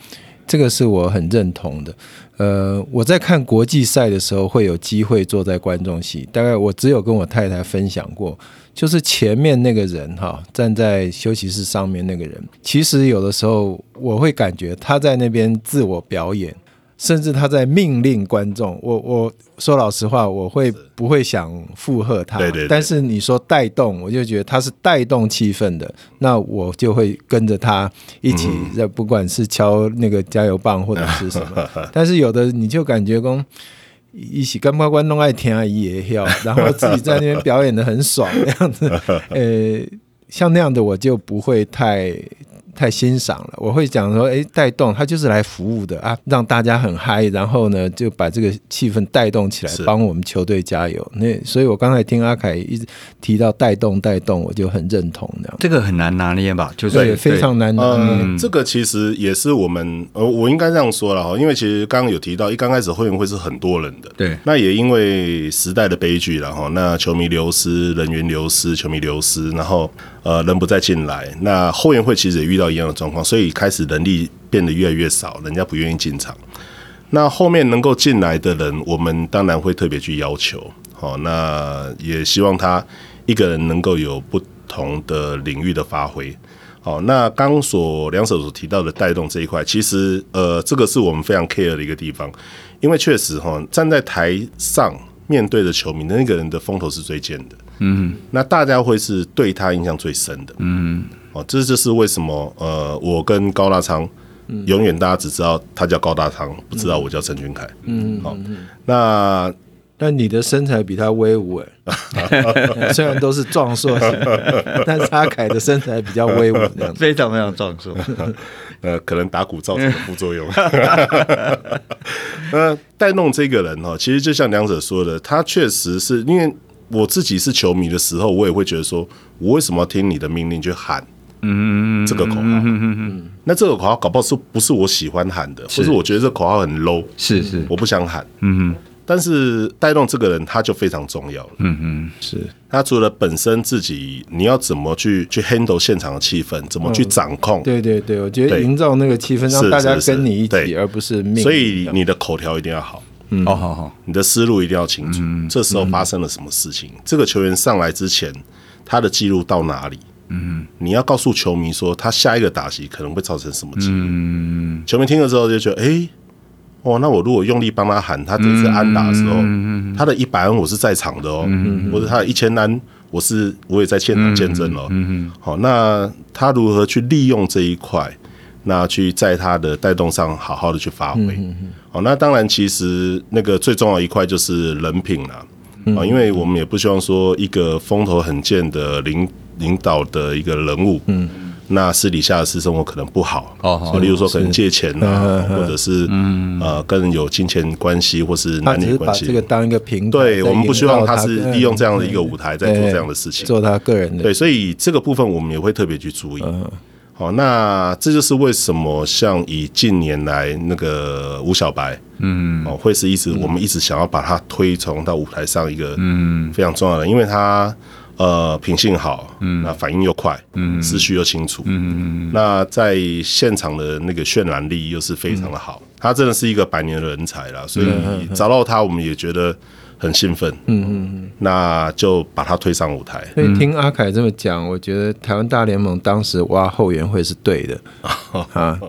这个是我很认同的。呃，我在看国际赛的时候会有机会坐在观众席，大概我只有跟我太太分享过。就是前面那个人哈，站在休息室上面那个人，其实有的时候我会感觉他在那边自我表演，甚至他在命令观众。我我说老实话，我会不会想附和他？对对。但是你说带动，我就觉得他是带动气氛的，那我就会跟着他一起，在不管是敲那个加油棒或者是什么。但是有的你就感觉说。一起跟观众爱听啊，也要，然后自己在那边表演的很爽那样子，呃，像那样的我就不会太。太欣赏了，我会讲说，哎，带动他就是来服务的啊，让大家很嗨，然后呢就把这个气氛带动起来，帮我们球队加油。那所以，我刚才听阿凯一直提到带动带动，我就很认同这样。这个很难拿捏吧？就是对，非常难拿捏。嗯，这个其实也是我们呃，我应该这样说了哈，因为其实刚刚有提到，一刚开始会员会是很多人的，对。那也因为时代的悲剧了哈，那球迷流失，人员流失，球迷流失，然后。呃，人不再进来，那后援会其实也遇到一样的状况，所以开始人力变得越来越少，人家不愿意进场。那后面能够进来的人，我们当然会特别去要求，好，那也希望他一个人能够有不同的领域的发挥。好，那刚所两手所提到的带动这一块，其实呃，这个是我们非常 care 的一个地方，因为确实哈，站在台上面对的球迷的那个人的风头是最尖的。嗯，那大家会是对他印象最深的。嗯，哦，这就是为什么呃，我跟高大昌，永远大家只知道他叫高大昌，不知道我叫陈俊凯。嗯，好，那但你的身材比他威武哎，虽然都是壮硕型，但是阿凯的身材比较威武，这样非常非常壮硕。呃，可能打鼓造成的副作用。呃，带动这个人哈，其实就像两者说的，他确实是因为。我自己是球迷的时候，我也会觉得说，我为什么要听你的命令去喊，嗯，这个口号，嗯嗯嗯，那这个口号搞不好是不是我喜欢喊的，或是我觉得这个口号很 low，是是，我不想喊，嗯，但是带动这个人他就非常重要了，嗯嗯，是。他除了本身自己，你要怎么去去 handle 现场的气氛，怎么去掌控，对对对，我觉得营造那个气氛，让大家跟你一起，而不是命，所以你的口条一定要好。嗯，好好好，你的思路一定要清楚。嗯，这时候发生了什么事情？嗯，这个球员上来之前，他的记录到哪里？嗯，你要告诉球迷说，他下一个打击可能会造成什么记录？嗯，球迷听了之后就觉得，哎，哦，那我如果用力帮他喊，他这次安打的时候，他的一百安我是在场的哦，或者他的一千安我是我也在现场见证了。好，那他如何去利用这一块，那去在他的带动上好好的去发挥。好，那当然，其实那个最重要一块就是人品了。啊，因为我们也不希望说一个风头很健的领领导的一个人物，嗯。那私底下的私生活可能不好哦，例如说可能借钱啊，或者是呃跟人有金钱关系，或是男女关系。把这个当一个平台，对，我们不希望他是利用这样的一个舞台在做这样的事情，做他个人的。对，所以这个部分我们也会特别去注意。好，那这就是为什么像以近年来那个吴小白，嗯，哦，会是一直我们一直想要把他推崇到舞台上一个嗯非常重要的，因为他。呃，品性好，嗯，那反应又快，嗯，思绪又清楚，嗯嗯，那在现场的那个渲染力又是非常的好，他真的是一个百年的人才了，所以找到他，我们也觉得。很兴奋，嗯嗯嗯，那就把他推上舞台。所以听阿凯这么讲，我觉得台湾大联盟当时挖后援会是对的 啊，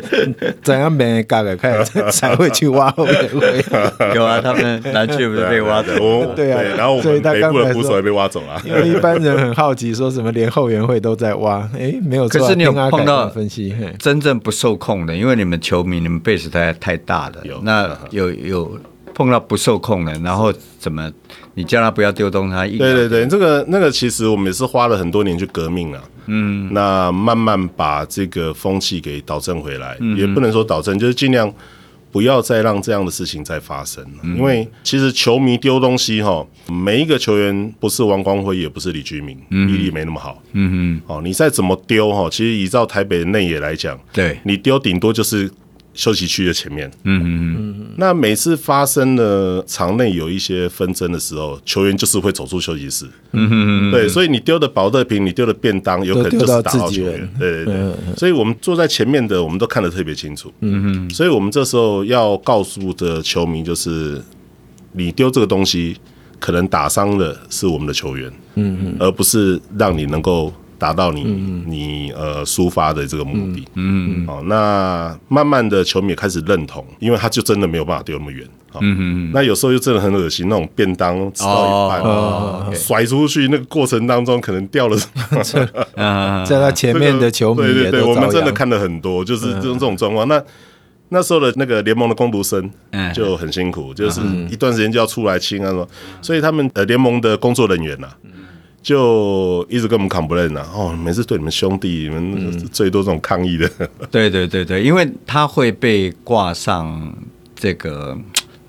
怎样没改改看才会去挖后援会？有啊，他们南区不是被挖走？对啊，然后我们北部的捕手也被挖走了。因为一般人很好奇，说什么连后援会都在挖？哎，没有错。可是你有碰到分析真正不受控的，因为你们球迷，你们 base 太太大了。有那有有。碰到不受控的，然后怎么你叫他不要丢东西？对对对，这个那个其实我们也是花了很多年去革命了。嗯，那慢慢把这个风气给导正回来，嗯、也不能说导正，就是尽量不要再让这样的事情再发生。嗯、因为其实球迷丢东西哈，每一个球员不是王光辉，也不是李居明，毅力、嗯、没那么好。嗯嗯，哦，你再怎么丢哈，其实依照台北的内野来讲，对你丢顶多就是。休息区的前面，嗯嗯嗯，那每次发生了场内有一些纷争的时候，球员就是会走出休息室，嗯嗯嗯，对，所以你丢的保特瓶，你丢的便当，有可能就是打到球员，对对对，所以我们坐在前面的，我们都看得特别清楚，嗯嗯，所以我们这时候要告诉的球迷就是，你丢这个东西，可能打伤的是我们的球员，嗯嗯，而不是让你能够。达到你你呃抒发的这个目的，嗯，好，那慢慢的球迷也开始认同，因为他就真的没有办法丢那么远，嗯嗯，那有时候又真的很恶心，那种便当吃到一半甩出去，那个过程当中可能掉了什么，在 他前面的球迷，对对对，我们真的看了很多，就是这种这种状况。那那时候的那个联盟的工读生就很辛苦，就是一段时间就要出来清啊，所以他们呃联盟的工作人员呐。就一直跟我们 complain 啊，哦，每次对你们兄弟，你们最多这种抗议的。嗯、对对对对，因为他会被挂上这个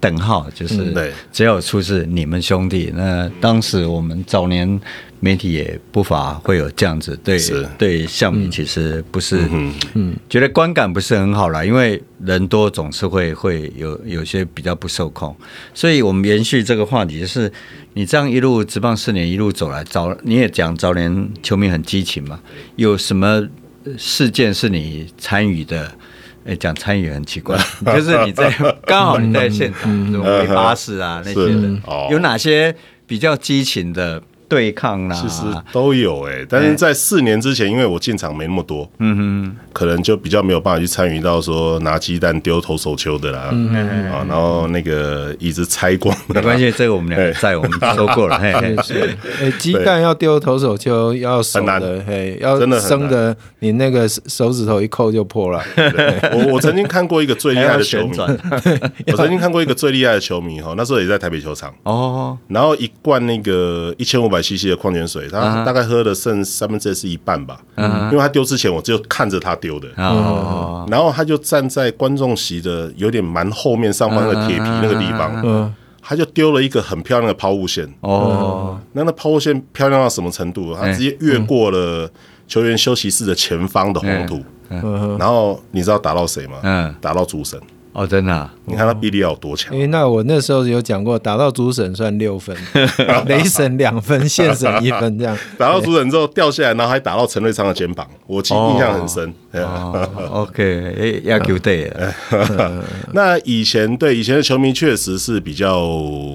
等号，就是只要有出自，你们兄弟。那当时我们早年。媒体也不乏会有这样子对对项目，其实不是嗯，嗯觉得观感不是很好啦，因为人多总是会会有有些比较不受控，所以我们延续这个话题，就是你这样一路职棒四年一路走来，早你也讲早年球迷很激情嘛，有什么事件是你参与的？哎，讲参与很奇怪，就是你在 刚好你在现场，什么尾巴士啊那些的，有哪些比较激情的？对抗啦，其实都有哎，但是在四年之前，因为我进场没那么多，嗯哼，可能就比较没有办法去参与到说拿鸡蛋丢投手球的啦，啊，然后那个椅子拆光，没关系，这个我们两个在我们说过了，嘿，是，哎，鸡蛋要丢投手球要很难。的，嘿，要生的，你那个手指头一扣就破了。我 我曾经看过一个最厉害的球迷，我曾经看过一个最厉害的球迷哈，那时候也在台北球场。哦，然后一罐那个一千五百。CC 的矿泉水，他大概喝了剩三分之二是一半吧，因为他丢之前我就看着他丢的，然后他就站在观众席的有点蛮后面上方的铁皮那个地方，他就丢了一个很漂亮的抛物线，哦，那那抛物线漂亮到什么程度？他直接越过了球员休息室的前方的红土，然后你知道打到谁吗？嗯，打到主审。哦，真的，你看他臂力要有多强？哎，那我那时候有讲过，打到主审算六分，雷神两分，线审一分，这样 打到主审之后掉下来，然后还打到陈瑞昌的肩膀，我记印象很深。OK，哎，要球队。那以前对以前的球迷确实是比较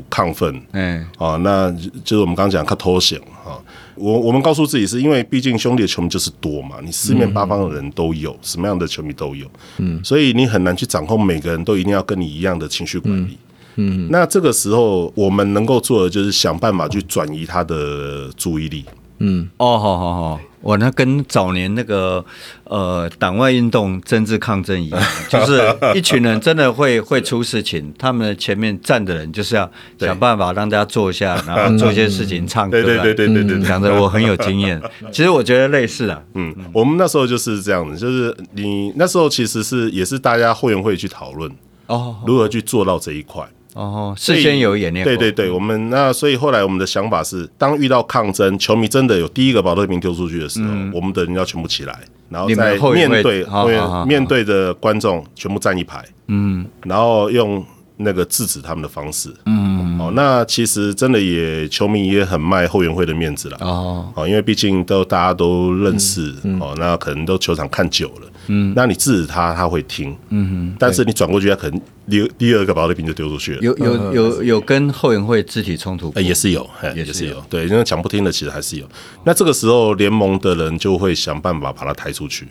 亢奋，嗯，哦，那就是我们刚刚讲他脱险哈。我我们告诉自己，是因为毕竟兄弟的球迷就是多嘛，你四面八方的人都有，嗯、什么样的球迷都有，嗯，所以你很难去掌控每个人都一定要跟你一样的情绪管理，嗯，那这个时候我们能够做的就是想办法去转移他的注意力。嗯，哦，好好好，我那跟早年那个呃党外运动、政治抗争一样，就是一群人真的会 会出事情，他们前面站的人就是要想办法让大家坐下，然后做一些事情，唱歌，对对对对对，讲的我很有经验。其实我觉得类似啊，嗯，我们那时候就是这样子，就是你那时候其实是也是大家会员会去讨论哦，如何去做到这一块。哦，事先有演练。对对对，我们那所以后来我们的想法是，当遇到抗争，球迷真的有第一个宝特瓶丢出去的时候，嗯、我们的人要全部起来，然后在面对后面面对着观众全部站一排，嗯，然后用那个制止他们的方式，嗯，哦，那其实真的也球迷也很卖后援会的面子了，哦，哦，因为毕竟都大家都认识，嗯嗯、哦，那可能都球场看久了。嗯，那你制止他，他会听。嗯哼，但是你转过去，他可能第第二个保特瓶就丢出去了。有有有有跟后援会肢体冲突？也是有，也是有。对，因为讲不听的，其实还是有。那这个时候，联盟的人就会想办法把他抬出去。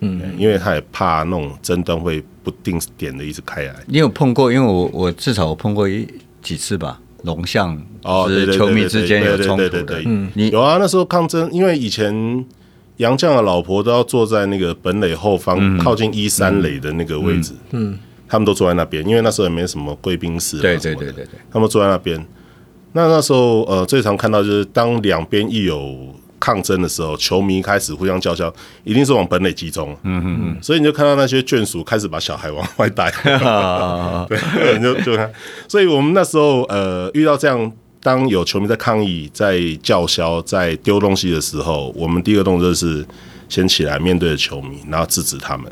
嗯，因为他也怕那种争端会不定点的一直开来。你有碰过？因为我我至少我碰过一几次吧，龙象哦，是球迷之间有冲突的。嗯，你有啊？那时候抗争，因为以前。杨绛的老婆都要坐在那个本垒后方，嗯、靠近一三垒的那个位置。嗯，嗯他们都坐在那边，因为那时候也没什么贵宾室。对对对对对，他们坐在那边。那那时候，呃，最常看到就是当两边一有抗争的时候，球迷开始互相叫嚣，一定是往本垒集中。嗯嗯嗯。所以你就看到那些眷属开始把小孩往外带。对，就就看。所以我们那时候，呃，遇到这样。当有球迷在抗议、在叫嚣、在丢东西的时候，我们第一个动作是先起来面对着球迷，然后制止他们。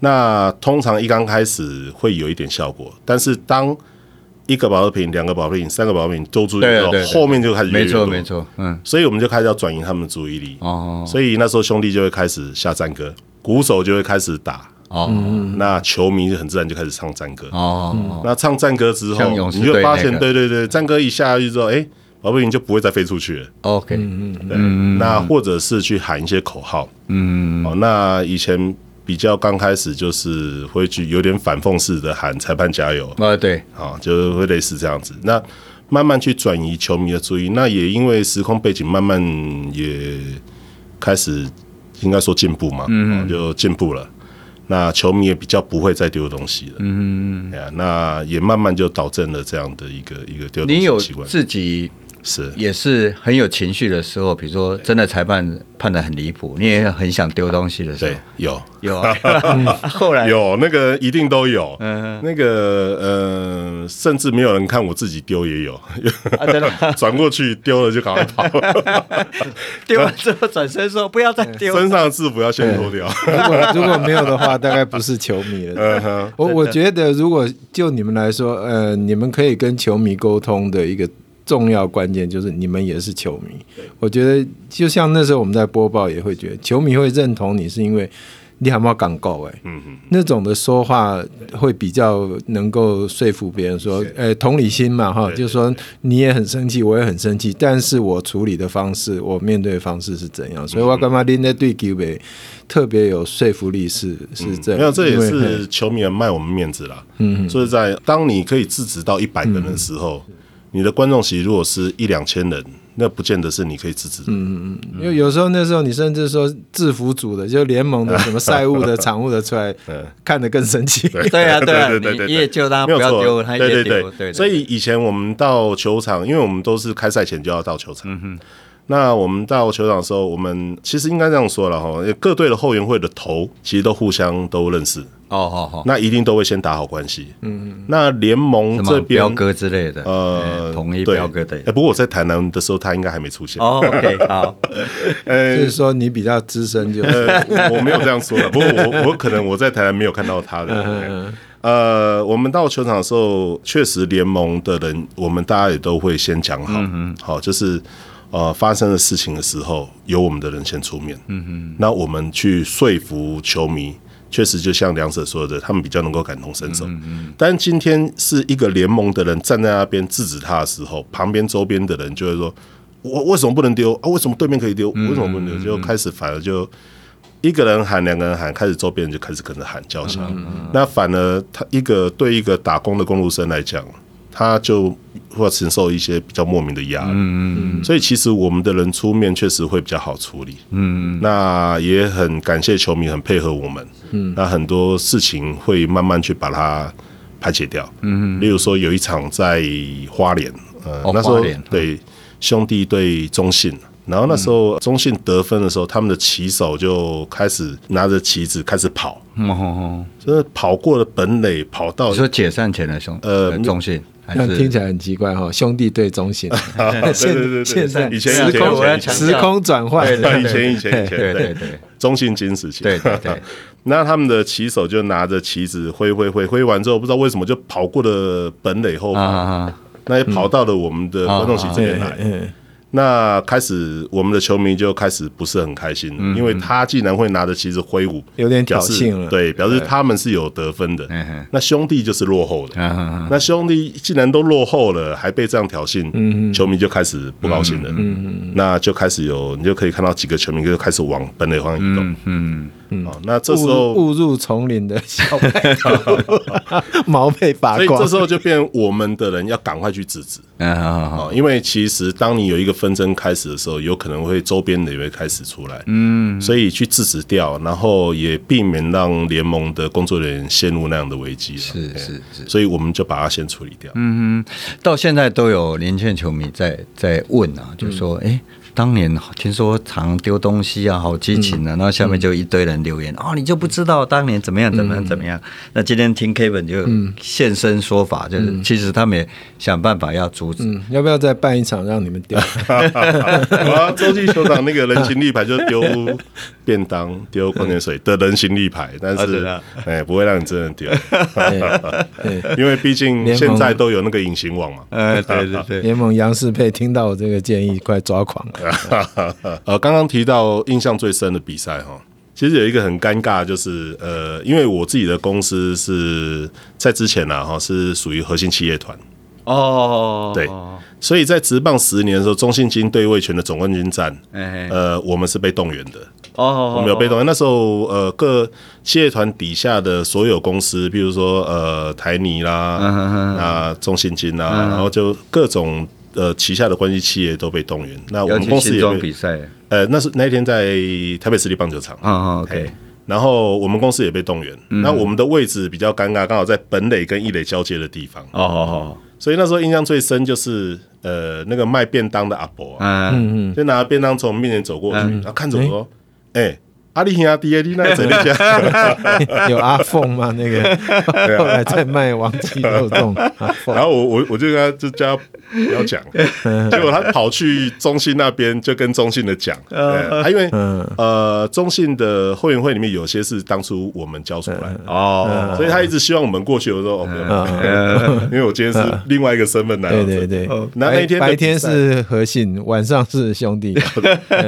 那通常一刚开始会有一点效果，但是当一个保特瓶、两个保特瓶、三个保特瓶都注意之后，后面就开始越越多，没错没错，嗯，所以我们就开始要转移他们的注意力。哦，所以那时候兄弟就会开始下战歌，鼓手就会开始打。哦，那球迷就很自然就开始唱战歌。哦，那唱战歌之后，你就发现，对对对，战歌一下去之后，哎，宝特瓶就不会再飞出去了。OK，嗯嗯，那或者是去喊一些口号。嗯，哦，那以前比较刚开始就是会去有点反讽式的喊裁判加油。啊，对，啊，就会类似这样子。那慢慢去转移球迷的注意，那也因为时空背景慢慢也开始应该说进步嘛，嗯，就进步了。那球迷也比较不会再丢东西了，嗯，那也慢慢就导正了这样的一个一个丢东西的习惯。自己。是，也是很有情绪的时候，比如说真的裁判判的很离谱，你也很想丢东西的时候，对，有。有。啊，后来？有那个一定都有，嗯，那个呃，甚至没有人看我自己丢也有，真的 转过去丢了就赶快跑，丢完之后转身说不要再丢，身上的制服要先脱掉。如果如果没有的话，大概不是球迷了。嗯，我我觉得如果就你们来说，呃，你们可以跟球迷沟通的一个。重要关键就是你们也是球迷，我觉得就像那时候我们在播报也会觉得球迷会认同你是因为你还没有讲够哎，嗯嗯，那种的说话会比较能够说服别人说，哎，同理心嘛哈，就是说你也很生气，我也很生气，但是我处理的方式，我面对的方式是怎样，所以我干嘛拎那对球迷特别有说服力是是这样，没有这也是 球迷人卖我们面子啦，嗯，所以在当你可以制止到一百个人的时候。你的观众席如果是一两千人，那不见得是你可以制止的。嗯嗯嗯，因为有时候那时候你甚至说制服组的，就联盟的什么赛务的、场务的出来，看得更生气。对啊对啊，你也救他不要丢，他也丢。对，所以以前我们到球场，因为我们都是开赛前就要到球场。嗯哼。那我们到球场的时候，我们其实应该这样说了哈，各队的后援会的头其实都互相都认识。哦，好好，那一定都会先打好关系。嗯嗯。那联盟这边彪哥之类的，呃，统一彪哥的。哎，不过我在台南的时候，他应该还没出现。哦，OK，好。呃，就是说你比较资深，就我没有这样说的。不过我我可能我在台南没有看到他的。呃，我们到球场的时候，确实联盟的人，我们大家也都会先讲好。嗯，好，就是。呃，发生的事情的时候，由我们的人先出面。嗯哼，那我们去说服球迷，确实就像梁 Sir 说的，他们比较能够感同身受。嗯嗯。但今天是一个联盟的人站在那边制止他的时候，旁边周边的人就会说：“我为什么不能丢啊？为什么对面可以丢？为什么不能丢？”就开始反而就一个人喊，两个人喊，开始周边人就开始跟着喊叫起来。那反而他一个对一个打工的公路生来讲。他就会承受一些比较莫名的压力。嗯嗯，所以其实我们的人出面确实会比较好处理。嗯嗯，那也很感谢球迷很配合我们。嗯，那很多事情会慢慢去把它排解掉。嗯嗯，例如说有一场在花莲，呃，那时候对兄弟对中信。然后那时候中信得分的时候，他们的旗手就开始拿着旗子开始跑，就是跑过了本垒，跑到你说解散前的兄呃中信，那听起来很奇怪哈，兄弟对中信，对对对，现在以前时空时空转换，以前以前以前对对对，中信金时期，对对对，那他们的旗手就拿着旗子挥挥挥挥完之后，不知道为什么就跑过了本垒后方，那也跑到了我们的观众席这边来。那开始，我们的球迷就开始不是很开心了，嗯、因为他竟然会拿着旗子挥舞，有点挑衅了。对，表示他们是有得分的。那兄弟就是落后的。嗯、那兄弟既然都落后了，还被这样挑衅，嗯、球迷就开始不高兴了。嗯、那就开始有，你就可以看到几个球迷就开始往本垒方向移动。嗯。嗯嗯，那这时候误入丛林的小白兔，毛被拔光，所以这时候就变我们的人要赶快去制止。嗯，好好，因为其实当你有一个纷争开始的时候，有可能会周边的也会开始出来。嗯，所以去制止掉，然后也避免让联盟的工作人员陷入那样的危机。是是是，所以我们就把它先处理掉。嗯哼，到现在都有年轻球迷在在问啊，就说，哎。当年听说常丢东西啊，好激情啊，然后下面就一堆人留言，哦，你就不知道当年怎么样怎么样怎么样。那今天听 Kevin 就现身说法，就是其实他们也想办法要阻止。要不要再办一场让你们丢？啊，洲际球场那个人形立牌就丢便当、丢矿泉水的人形立牌，但是哎，不会让你真的丢。因为毕竟现在都有那个隐形网嘛。哎，对对对，联盟杨世佩听到我这个建议，快抓狂了。呃，刚刚提到印象最深的比赛哈，其实有一个很尴尬，就是呃，因为我自己的公司是在之前呢哈，是属于核心企业团。哦，对，所以在职棒十年的时候，中信金对味全的总冠军战，呃，我们是被动员的。哦，我们有被动员。那时候呃，各企业团底下的所有公司，比如说呃台泥啦，啊中信金啦，然后就各种。呃，旗下的关系企业都被动员，那我们公司也被比赛。呃，那是那一天在台北市立棒球场。啊啊，OK。然后我们公司也被动员，那我们的位置比较尴尬，刚好在本垒跟一垒交接的地方。哦哦哦。所以那时候印象最深就是，呃，那个卖便当的阿伯啊，嗯嗯，就拿着便当从我们面前走过去，然后看着我说，哎。阿里兄弟，你那怎么讲？有阿凤吗？那个后来在卖王记肉粽。然后我我我就跟他就叫他不要讲，结果他跑去中信那边就跟中信的讲，他因为呃中信的会员会里面有些是当初我们教出来。的哦，所以他一直希望我们过去。我说哦，因为我今天是另外一个身份来。对对对，那那天白天是和信，晚上是兄弟，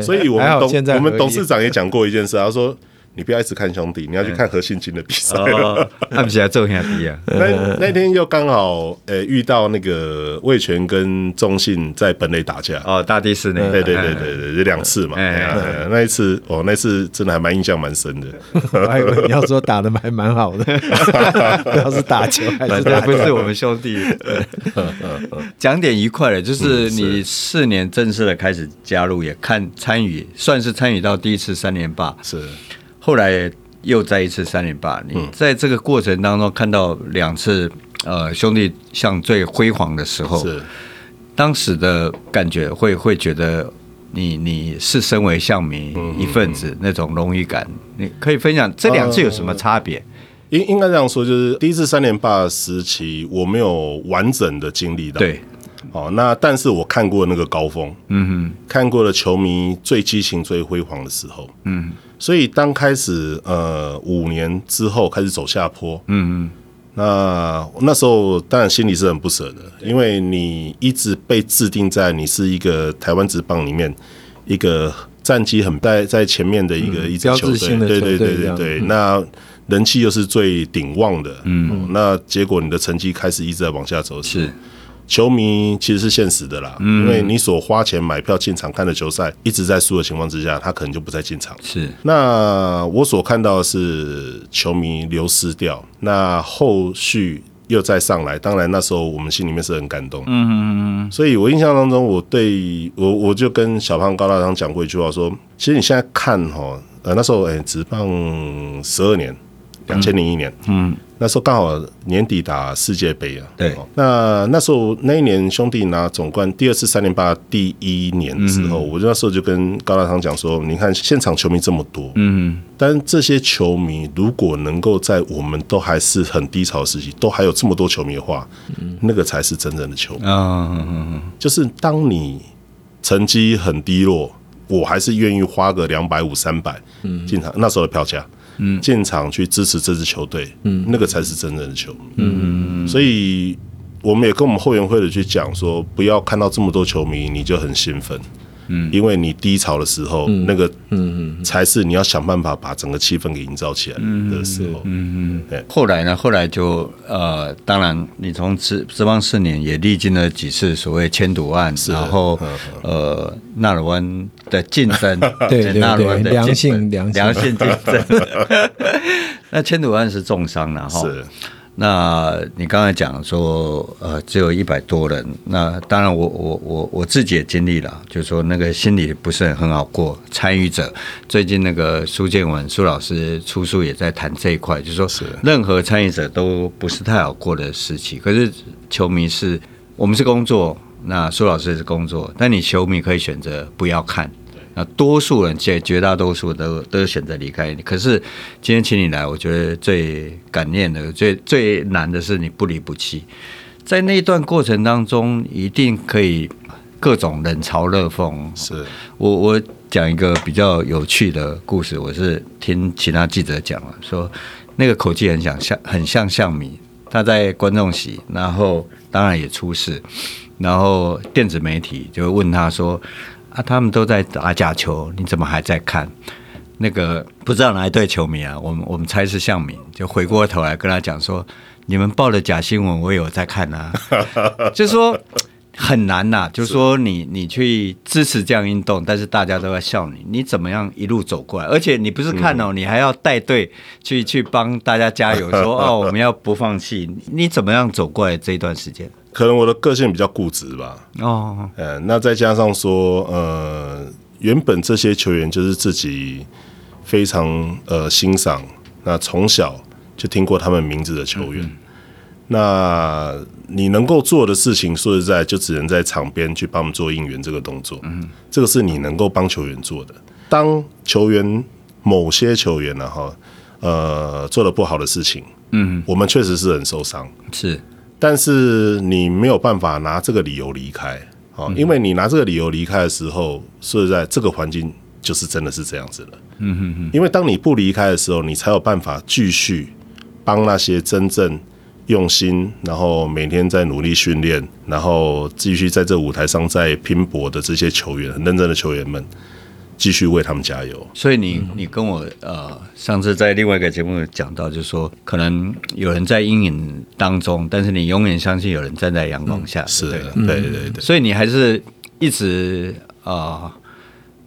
所以我们董我们董事长也讲过一件事。他说：“你不要一直看兄弟，你要去看何信金的比赛。他们现在做兄弟啊。那那天又刚好呃遇到那个魏全跟中信在本垒打架哦，大地士那对对对对对，有两次嘛。那一次哦，那次真的还蛮印象蛮深的。我还以为你要说打的还蛮好的，不要是打球还是不是我们兄弟。讲点愉快的，就是你四年正式的开始加入，也看参与，算是参与到第一次三连霸。是。”后来又再一次三连霸，你在这个过程当中看到两次呃兄弟像最辉煌的时候，是。当时的感觉会会觉得你你是身为象迷一份子那种荣誉感，你可以分享这两次有什么差别？应应该这样说，就是第一次三连霸时期我没有完整的经历到，对，哦，那但是我看过那个高峰，嗯哼，看过了球迷最激情最辉煌的时候，嗯。所以当开始呃五年之后开始走下坡，嗯嗯，那那时候当然心里是很不舍的，因为你一直被制定在你是一个台湾职棒里面一个战绩很在在前面的一个一支球队，对对对对对，那人气又是最鼎旺的，嗯，那结果你的成绩开始一直在往下走，是。球迷其实是现实的啦，嗯、因为你所花钱买票进场看的球赛一直在输的情况之下，他可能就不再进场。是，那我所看到的是球迷流失掉，那后续又再上来，当然那时候我们心里面是很感动。嗯嗯嗯嗯。所以我印象当中，我对我我就跟小胖高大上讲过一句话，说，其实你现在看哈，呃那时候哎，职棒十二年，两千零一年，嗯。嗯那时候刚好年底打世界杯啊，对。那那时候那一年兄弟拿总冠第二次三连霸第一年之后，我那时候就跟高大堂讲说：“你看现场球迷这么多，嗯，但这些球迷如果能够在我们都还是很低潮的时期，都还有这么多球迷的话，那个才是真正的球迷啊。就是当你成绩很低落，我还是愿意花个两百五三百进场，那时候的票价。”嗯，进场去支持这支球队，嗯，那个才是真正的球迷。嗯，所以我们也跟我们后援会的去讲说，不要看到这么多球迷你就很兴奋。嗯，因为你低潮的时候，嗯、那个嗯嗯，才是你要想办法把整个气氛给营造起来的时候。嗯嗯，对。后来呢？后来就呃，当然，你从职职棒四年也历经了几次所谓迁赌案，然后呃，纳尔湾的竞争，对对对，良性良良性竞争。那迁赌案是重伤了哈。是。那你刚才讲说，呃，只有一百多人。那当然我，我我我我自己也经历了，就是说那个心里不是很好过。参与者最近那个苏建文苏老师出书也在谈这一块，就是说任何参与者都不是太好过的时期。可是球迷是，我们是工作，那苏老师是工作，但你球迷可以选择不要看。那多数人，绝绝大多数都都选择离开你。可是今天请你来，我觉得最感念的、最最难的是你不离不弃。在那一段过程当中，一定可以各种冷嘲热讽。是我我讲一个比较有趣的故事，我是听其他记者讲了，说那个口气很像像很像象迷，他在观众席，然后当然也出事，然后电子媒体就问他说。他们都在打假球，你怎么还在看？那个不知道哪一队球迷啊，我们我们猜是向敏，就回过头来跟他讲说，你们报的假新闻我有在看啊，就说很难呐、啊，就是说你你去支持这样运动，但是大家都在笑你，你怎么样一路走过来？而且你不是看哦，你还要带队去去帮大家加油，说 哦我们要不放弃，你怎么样走过来这一段时间？可能我的个性比较固执吧。哦，呃，那再加上说，呃，原本这些球员就是自己非常呃欣赏，那从小就听过他们名字的球员。嗯、那你能够做的事情，说实在，就只能在场边去帮我们做应援这个动作。嗯，这个是你能够帮球员做的。当球员某些球员呢，哈，呃，做了不好的事情，嗯，我们确实是很受伤。是。但是你没有办法拿这个理由离开，哦，因为你拿这个理由离开的时候，说实在，这个环境就是真的是这样子了。嗯哼哼。因为当你不离开的时候，你才有办法继续帮那些真正用心，然后每天在努力训练，然后继续在这舞台上在拼搏的这些球员，很认真的球员们。继续为他们加油。所以你你跟我呃上次在另外一个节目讲到，就是说可能有人在阴影当中，但是你永远相信有人站在阳光下。是的，对对对。所以你还是一直啊、呃、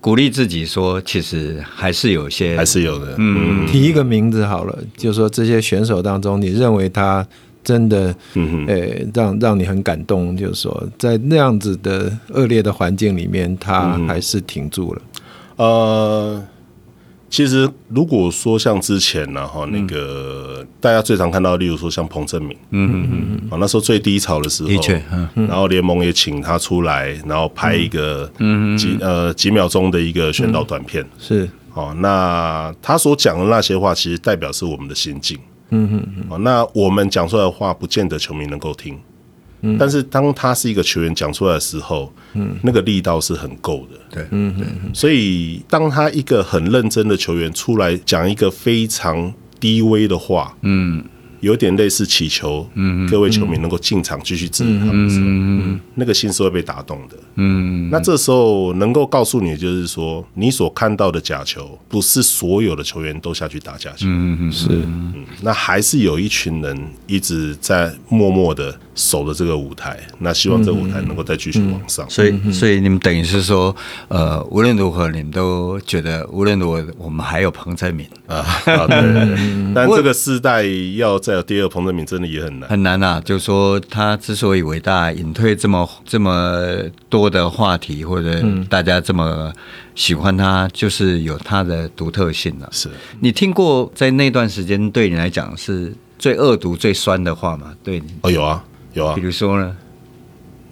鼓励自己说，其实还是有些，还是有的。嗯，提一个名字好了，就是说这些选手当中，你认为他真的，嗯诶，让让你很感动，就是说在那样子的恶劣的环境里面，他还是挺住了。呃，其实如果说像之前呢，哈，那个大家最常看到，例如说像彭正明，嗯嗯嗯。嗯，那时候最低潮的时候，的确，然后联盟也请他出来，然后拍一个嗯几呃几秒钟的一个宣导短片，是。哦，那他所讲的那些话，其实代表是我们的心境，嗯嗯嗯，哦，那我们讲出来的话，不见得球迷能够听。但是当他是一个球员讲出来的时候，嗯，那个力道是很够的，对，嗯对。所以当他一个很认真的球员出来讲一个非常低微的话，嗯。有点类似祈求，嗯，各位球迷能够进场继续支持他们的时候，嗯，那个心是会被打动的，嗯，那这时候能够告诉你，就是说，你所看到的假球，不是所有的球员都下去打假球，嗯嗯是，嗯，那还是有一群人一直在默默的守的这个舞台，那希望这个舞台能够再继续往上。嗯嗯、所以，所以你们等于是说，呃，无论如何，你们都觉得，无论如何，我们还有彭政闵啊。啊，对，对，对。但这个世代要再有第二彭政闵，真的也很难，很难啊。就是说，他之所以伟大，隐退这么这么多的话题，或者大家这么喜欢他，就是有他的独特性了、啊。是你听过在那段时间对你来讲是最恶毒、最酸的话吗？对你哦，有啊。有啊，比如说呢，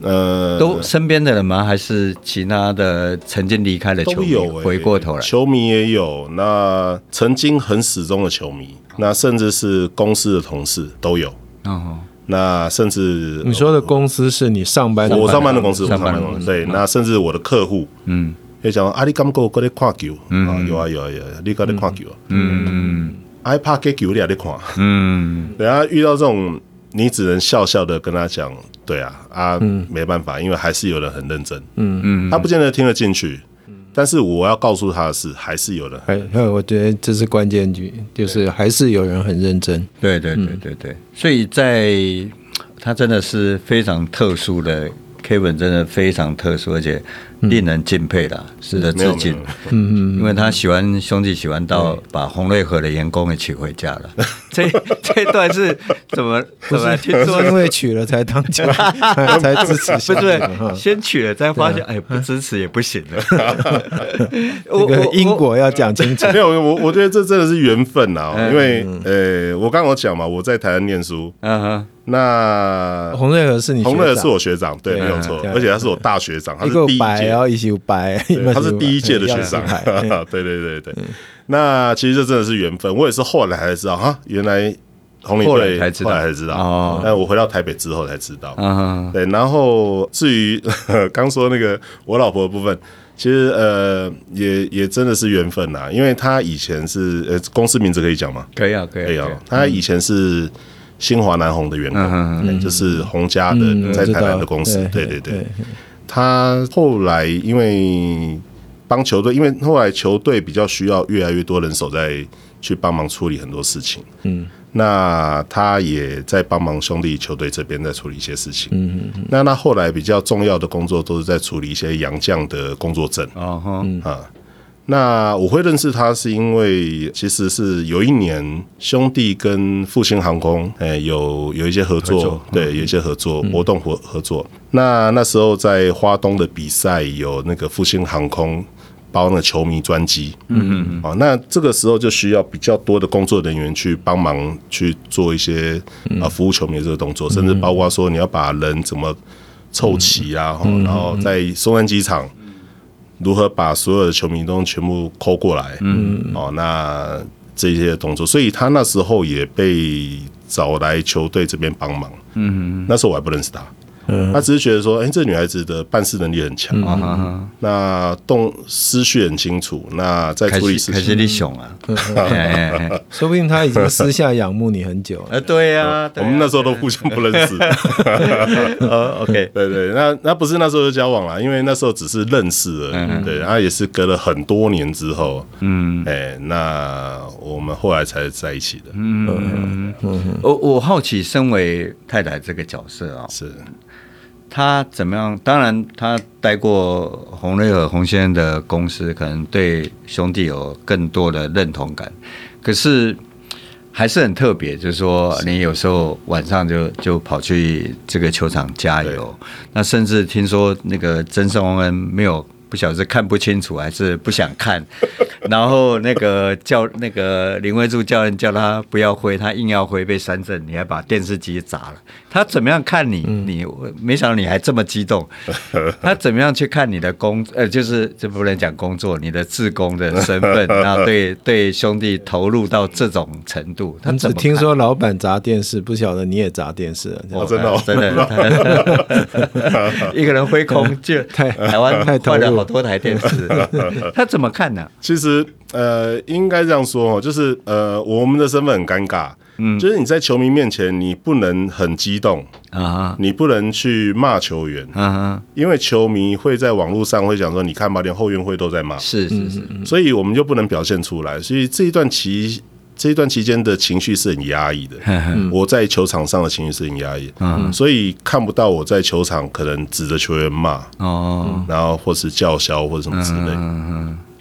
呃，都身边的人吗？还是其他的曾经离开的球迷？回过头来，球迷也有。那曾经很死忠的球迷，那甚至是公司的同事都有。哦，那甚至你说的公司是你上班，我上班的公司，上班的公司。对，那甚至我的客户，嗯，也讲啊，你敢过过来看球？啊，有啊有啊有，你过来看球？嗯嗯，爱拍给球你也得看。嗯，等下遇到这种。你只能笑笑的跟他讲，对啊，啊，嗯、没办法，因为还是有人很认真，嗯。嗯，他不见得听得进去，嗯、但是我要告诉他的是，还是有人，还有，我觉得这是关键句，就是还是有人很认真，对对对对对，所以在他真的是非常特殊的。Kevin 真的非常特殊，而且令人敬佩的，值得致敬。嗯嗯，因为他喜欢兄弟，喜欢到把红瑞和的员工给娶回家了。这这段是怎么怎么听说？因为娶了才当家，才支持。不是，先娶了再发现，哎，不支持也不行了。这个因果要讲清楚。没有，我我觉得这真的是缘分啊。因为呃，我刚刚有讲嘛，我在台湾念书。嗯哼。那洪瑞和是你？洪瑞和是我学长，对，没有错，而且他是我大学长，他是第一届，然后一起白，他是第一届的学长，对对对对。那其实这真的是缘分，我也是后来才知道哈，原来红领队才知道，后来才知道哦。但我回到台北之后才知道，对。然后至于 刚说那个我老婆的部分，其实呃也也真的是缘分呐，因为他以前是呃公司名字可以讲吗？可以啊，可以，可以啊。他以前是。新华南红的员工，就是洪家的在台南的公司，对对对。他后来因为帮球队，因为后来球队比较需要越来越多人手在去帮忙处理很多事情，嗯，那他也在帮忙兄弟球队这边在处理一些事情，嗯嗯。那他后来比较重要的工作都是在处理一些洋将的工作证，啊哈，啊。那我会认识他，是因为其实是有一年兄弟跟复兴航空，哎，有有一些合作，合作对，有一些合作、嗯、活动合合作。那那时候在花东的比赛，有那个复兴航空包那个球迷专机，嗯嗯嗯，哦，那这个时候就需要比较多的工作人员去帮忙去做一些啊服务球迷的这个动作，甚至包括说你要把人怎么凑齐啊，然后在松山机场。如何把所有的球迷都全部 call 过来？嗯，哦，那这些动作，所以他那时候也被找来球队这边帮忙。嗯，那时候我还不认识他。他只是觉得说，哎，这女孩子的办事能力很强，那动思绪很清楚，那在处理事情，你熊啊，说不定他已经私下仰慕你很久了。对 呀，我们那时候都互相不认识。OK，对对，那那不是那时候就交往了，因为那时候只是认识而已。对，然后也是隔了很多年之后，嗯，哎，那我们后来才在一起的。嗯嗯，我我好奇，身为太太这个角色啊，是。他怎么样？当然，他待过洪瑞和洪先生的公司，可能对兄弟有更多的认同感。可是还是很特别，就是说，你有时候晚上就就跑去这个球场加油。那甚至听说那个曾颂恩没有。不晓得是看不清楚还是不想看，然后那个教那个林威柱教练叫他不要挥，他硬要挥被三振，你还把电视机砸了。他怎么样看你？你没想到你还这么激动。他怎么样去看你的工？呃，就是这不能讲工作，你的自工的身份，然后对对兄弟投入到这种程度。他只听说老板砸电视，不晓得你也砸电视了。哦，真的，真的，一个人挥空就台湾太投入。好多台电视，他怎么看呢？其实，呃，应该这样说哦，就是呃，我们的身份很尴尬，嗯，就是你在球迷面前，你不能很激动啊，你不能去骂球员啊，因为球迷会在网络上会讲说，你看吧，连后援会都在骂，是是是，所以我们就不能表现出来，所以这一段期这一段期间的情绪是很压抑的。我在球场上的情绪是很压抑，所以看不到我在球场可能指着球员骂哦，然后或是叫嚣或者什么之类。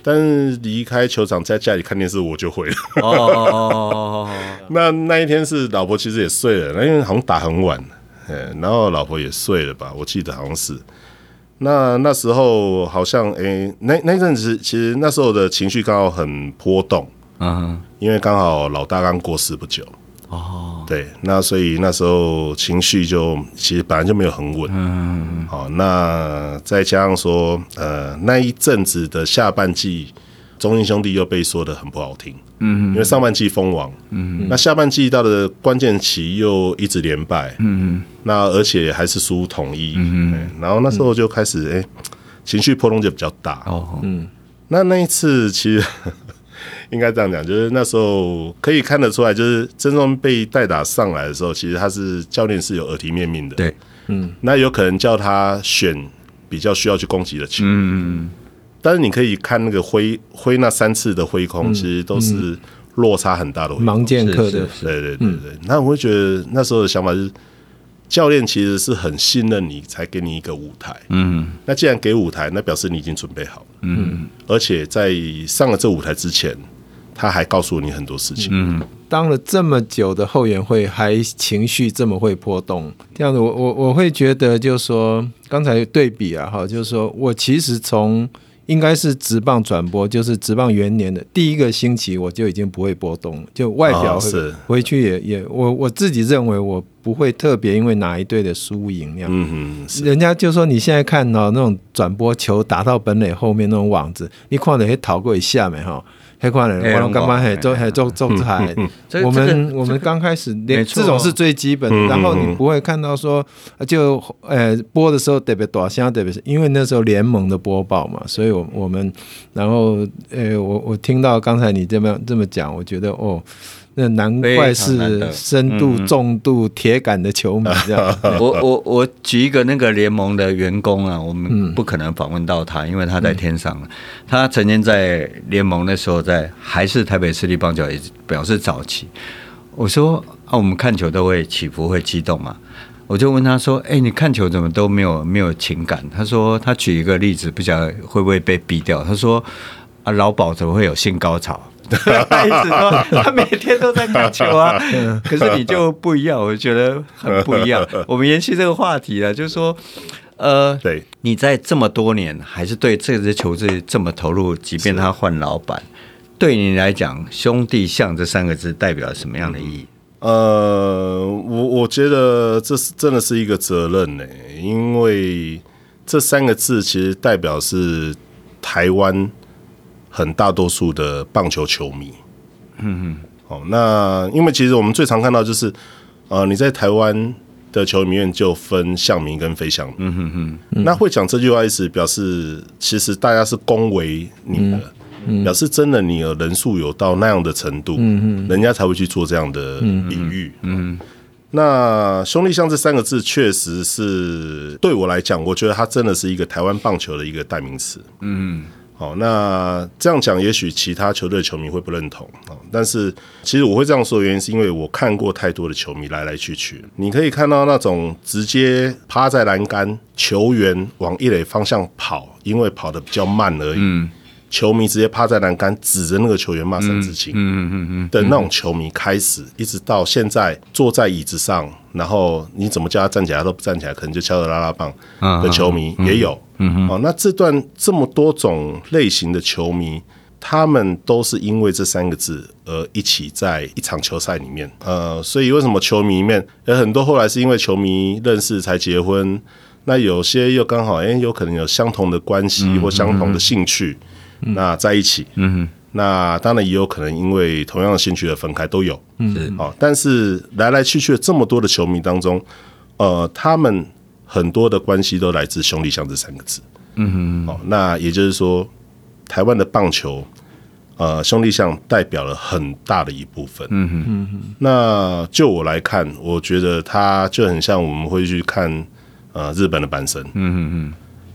但是离开球场，在家里看电视，我就会了。哦，那那一天是老婆其实也睡了，那因为好像打很晚，然后老婆也睡了吧？我记得好像是。那那时候好像诶、欸，那那阵子其实那时候的情绪刚好很波动，嗯，因为刚好老大刚过世不久。哦，对，那所以那时候情绪就其实本来就没有很稳，嗯，好，那再加上说，呃，那一阵子的下半季，中信兄弟又被说的很不好听，嗯，因为上半季封王，嗯，那下半季到了关键期又一直连败，嗯，那而且还是输统一，嗯，然后那时候就开始，哎、欸，情绪波动就比较大，哦，嗯，那那一次其实。应该这样讲，就是那时候可以看得出来，就是曾宗被代打上来的时候，其实他是教练是有耳提面命的。对，嗯，那有可能叫他选比较需要去攻击的球。嗯嗯。但是你可以看那个挥挥那三次的挥空，其实都是落差很大的。盲剑客的，对对对对。那我会觉得那时候的想法是，教练其实是很信任你，才给你一个舞台。嗯。那既然给舞台，那表示你已经准备好了。嗯。而且在上了这舞台之前。他还告诉你很多事情。嗯，当了这么久的后援会，还情绪这么会波动，这样子我，我我我会觉得，就是说，刚才对比啊，哈，就是说我其实从应该是直棒转播，就是直棒元年的第一个星期，我就已经不会波动，就外表、哦、是回去也也，我我自己认为我不会特别因为哪一队的输赢那样。嗯哼，人家就说你现在看到那种转播球打到本垒后面那种网子，你看到会逃过一下没哈？黑矿人，我刚刚还做还做做菜。我们我们刚开始连这种是最基本的，然后你不会看到说就呃播的时候特别大声，特别是因为那时候联盟的播报嘛，所以我我们然后呃我我听到刚才你这么这么讲，我觉得哦。那难怪是深度重度铁杆的球迷 这样。我我我举一个那个联盟的员工啊，我们不可能访问到他，因为他在天上。他曾经在联盟的时候，在还是台北市立棒球也表示早期。我说啊，我们看球都会起伏，会激动嘛。我就问他说：“哎，你看球怎么都没有没有情感？”他说：“他举一个例子，不晓得会不会被逼掉。”他说：“啊，老鸨怎么会有性高潮？” 他一直说他每天都在看球啊，可是你就不一样，我觉得很不一样。我们延续这个话题了，就是说，呃，对，你在这么多年还是对这支球队这么投入，即便他换老板，对你来讲，兄弟像这三个字代表什么样的意义？呃，我我觉得这是真的是一个责任呢，因为这三个字其实代表是台湾。很大多数的棒球球迷，嗯嗯，好，那因为其实我们最常看到就是，呃，你在台湾的球迷里面就分象迷跟非象迷，嗯哼哼，那会讲这句话意思表示，其实大家是恭维你的，嗯嗯、表示真的你的人数有到那样的程度，嗯嗯，人家才会去做这样的比喻，嗯，嗯，那兄弟像这三个字确实是对我来讲，我觉得它真的是一个台湾棒球的一个代名词，嗯。好，那这样讲，也许其他球队的球迷会不认同啊。但是，其实我会这样说的原因，是因为我看过太多的球迷来来去去。你可以看到那种直接趴在栏杆，球员往一垒方向跑，因为跑得比较慢而已。球迷直接趴在栏杆，指着那个球员骂三字经，嗯嗯嗯嗯的那种球迷开始，一直到现在坐在椅子上，然后你怎么叫他站起来都不站起来，可能就敲着拉拉棒的球迷也有，嗯哦，那这段这么多种类型的球迷，他们都是因为这三个字而一起在一场球赛里面，呃，所以为什么球迷里面有很多后来是因为球迷认识才结婚，那有些又刚好哎有可能有相同的关系或相同的兴趣。那在一起，嗯哼，那当然也有可能因为同样的兴趣而分开，都有，嗯，好，但是来来去去的这么多的球迷当中，呃，他们很多的关系都来自兄弟相这三个字，嗯哼，好，那也就是说，台湾的棒球，呃，兄弟象代表了很大的一部分，嗯哼，嗯哼，那就我来看，我觉得他就很像我们会去看，呃，日本的阪神，嗯哼嗯。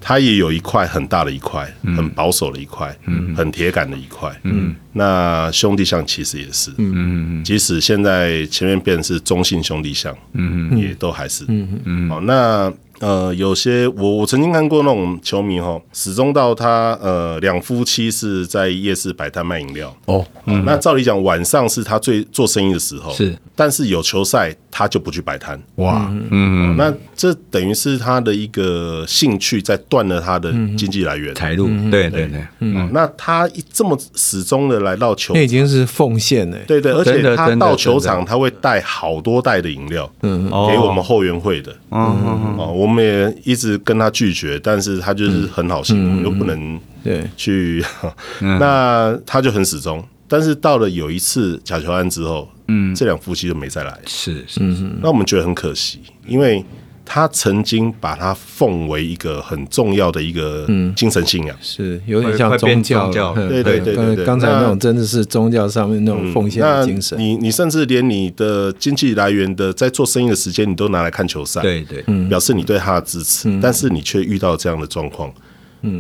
他也有一块很大的一块，很保守的一块，嗯，很铁杆的一块，嗯。那兄弟象其实也是，嗯。嗯，即使现在前面变成是中性兄弟象，嗯。嗯，也都还是，嗯。嗯。好，那。呃，有些我我曾经看过那种球迷哈，始终到他呃两夫妻是在夜市摆摊卖饮料。哦，嗯，那照理讲晚上是他最做生意的时候是，但是有球赛他就不去摆摊。哇，嗯，那这等于是他的一个兴趣在断了他的经济来源。财路，对对对，嗯，那他一这么始终的来到球场，那已经是奉献了，对对，而且他到球场他会带好多袋的饮料，嗯，给我们后援会的，嗯嗯。哦。我们也一直跟他拒绝，但是他就是很好心，我们又不能对。去，那他就很始终。但是到了有一次假球案之后，嗯，这两夫妻就没再来，是是是，那我们觉得很可惜，因为。他曾经把它奉为一个很重要的一个精神信仰，是有点像宗教，对对对对。刚才那种真的是宗教上面那种奉献的精神。你你甚至连你的经济来源的在做生意的时间，你都拿来看球赛，对对，表示你对他的支持。但是你却遇到这样的状况。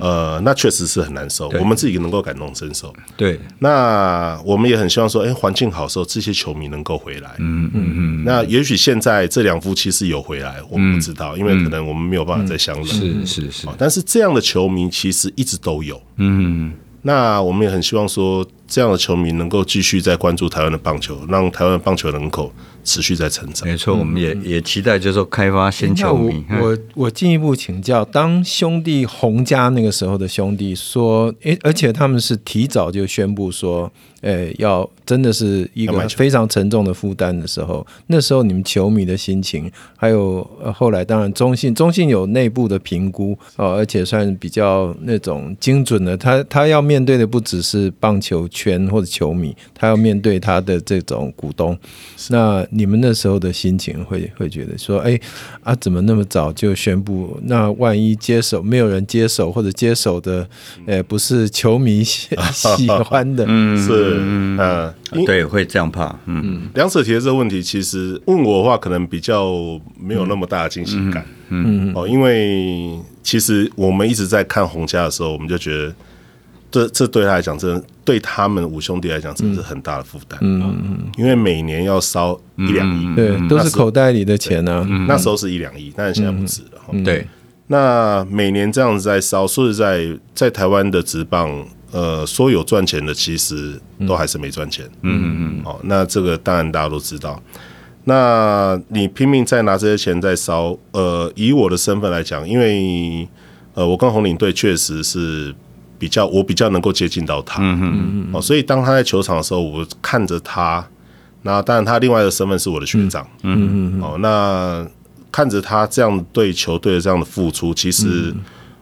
呃，那确实是很难受，我们自己能够感同身受。对，那我们也很希望说，哎，环境好的时候，这些球迷能够回来。嗯嗯嗯。那也许现在这两夫妻是有回来，我们不知道，因为可能我们没有办法再相认。是是是。但是这样的球迷其实一直都有。嗯。那我们也很希望说，这样的球迷能够继续在关注台湾的棒球，让台湾的棒球人口持续在成长。没错，我们也也期待，就是说开发新球迷。我我进一步请教，当兄弟洪家那个时候的兄弟说，诶，而且他们是提早就宣布说。诶，要真的是一个非常沉重的负担的时候，那时候你们球迷的心情，还有呃后来当然中信，中信有内部的评估哦，而且算比较那种精准的，他他要面对的不只是棒球圈或者球迷，他要面对他的这种股东。那你们那时候的心情会会觉得说，哎啊，怎么那么早就宣布？那万一接手没有人接手，或者接手的，哎，不是球迷喜 喜欢的，嗯，是。嗯呃，对，会这样怕。嗯，梁舍提的这个问题，其实问我的话，可能比较没有那么大的惊喜感。嗯哦，因为其实我们一直在看洪家的时候，我们就觉得，这这对他来讲，真的对他们五兄弟来讲，真的是很大的负担。嗯嗯，因为每年要烧一两亿，对，都是口袋里的钱呢。那时候是一两亿，但是现在不止了。对，那每年这样子在烧，说实在，在台湾的职棒。呃，说有赚钱的，其实都还是没赚钱。嗯嗯嗯。哦，那这个当然大家都知道。那你拼命在拿这些钱在烧。呃，以我的身份来讲，因为呃，我跟红领队确实是比较，我比较能够接近到他。嗯嗯嗯。哦所以当他在球场的时候，我看着他。那当然，他另外的身份是我的学长。嗯嗯嗯。哦，那看着他这样对球队的这样的付出，其实。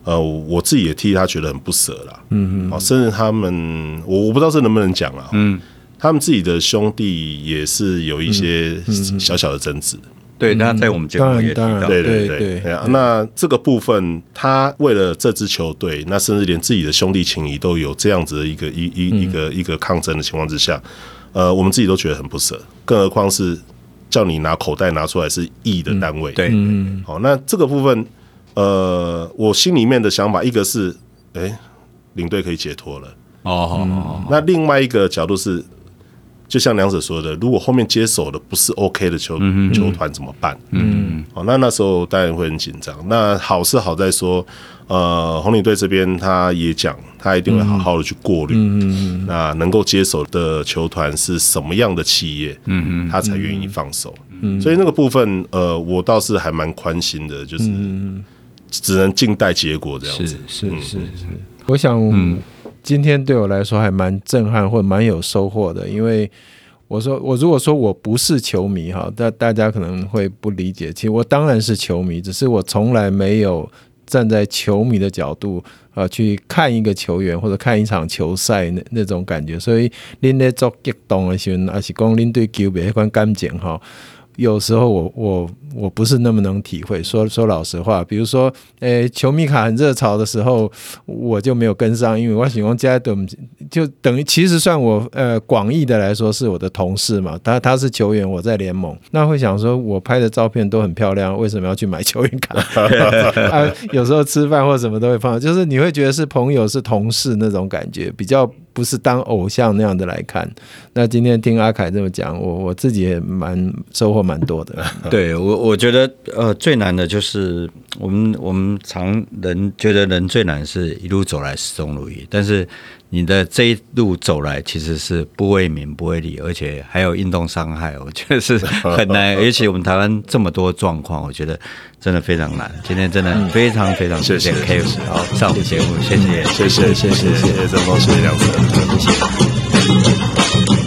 呃，我自己也替他觉得很不舍啦。嗯嗯，甚至他们，我我不知道这能不能讲啊。嗯，他们自己的兄弟也是有一些小小的争执。对，那在我们节目也提到。对对对。那这个部分，他为了这支球队，那甚至连自己的兄弟情谊都有这样子的一个一一一个一个抗争的情况之下，呃，我们自己都觉得很不舍。更何况是叫你拿口袋拿出来是亿的单位。对，嗯。好，那这个部分。呃，我心里面的想法，一个是，哎、欸，领队可以解脱了。哦，嗯、那另外一个角度是，就像梁子说的，如果后面接手的不是 OK 的球、嗯、球团怎么办？嗯，哦，那那时候当然会很紧张。那好是好在说，呃，红领队这边他也讲，他一定会好好的去过滤。嗯，那能够接手的球团是什么样的企业？嗯嗯，他才愿意放手。嗯，所以那个部分，呃，我倒是还蛮宽心的，就是。嗯只能静待结果这样子。是是是是，我想，今天对我来说还蛮震撼，或蛮有收获的。因为我说，我如果说我不是球迷哈，大大家可能会不理解。其实我当然是球迷，只是我从来没有站在球迷的角度啊去看一个球员或者看一场球赛那那种感觉。所以，您在做激动的时候，还是讲您对球迷那款感情哈。有时候我我我不是那么能体会。说说老实话，比如说，诶，球迷卡很热潮的时候，我就没有跟上，因为我喜欢加等，就等于其实算我呃广义的来说是我的同事嘛。他他是球员，我在联盟，那会想说我拍的照片都很漂亮，为什么要去买球员卡？啊，有时候吃饭或什么都会放，就是你会觉得是朋友是同事那种感觉，比较不是当偶像那样的来看。那今天听阿凯这么讲，我我自己也蛮收获蛮多的。对我，我觉得呃最难的就是我们我们常人觉得人最难是一路走来始终如一，但是你的这一路走来其实是不为名不为利而且还有运动伤害我觉得是很难 而且我们台湾这么多状况我觉得真的非常难今天真的非常非常谢谢 case 好上我们节目谢谢谢谢谢谢谢谢。谢这谢谢水谢谢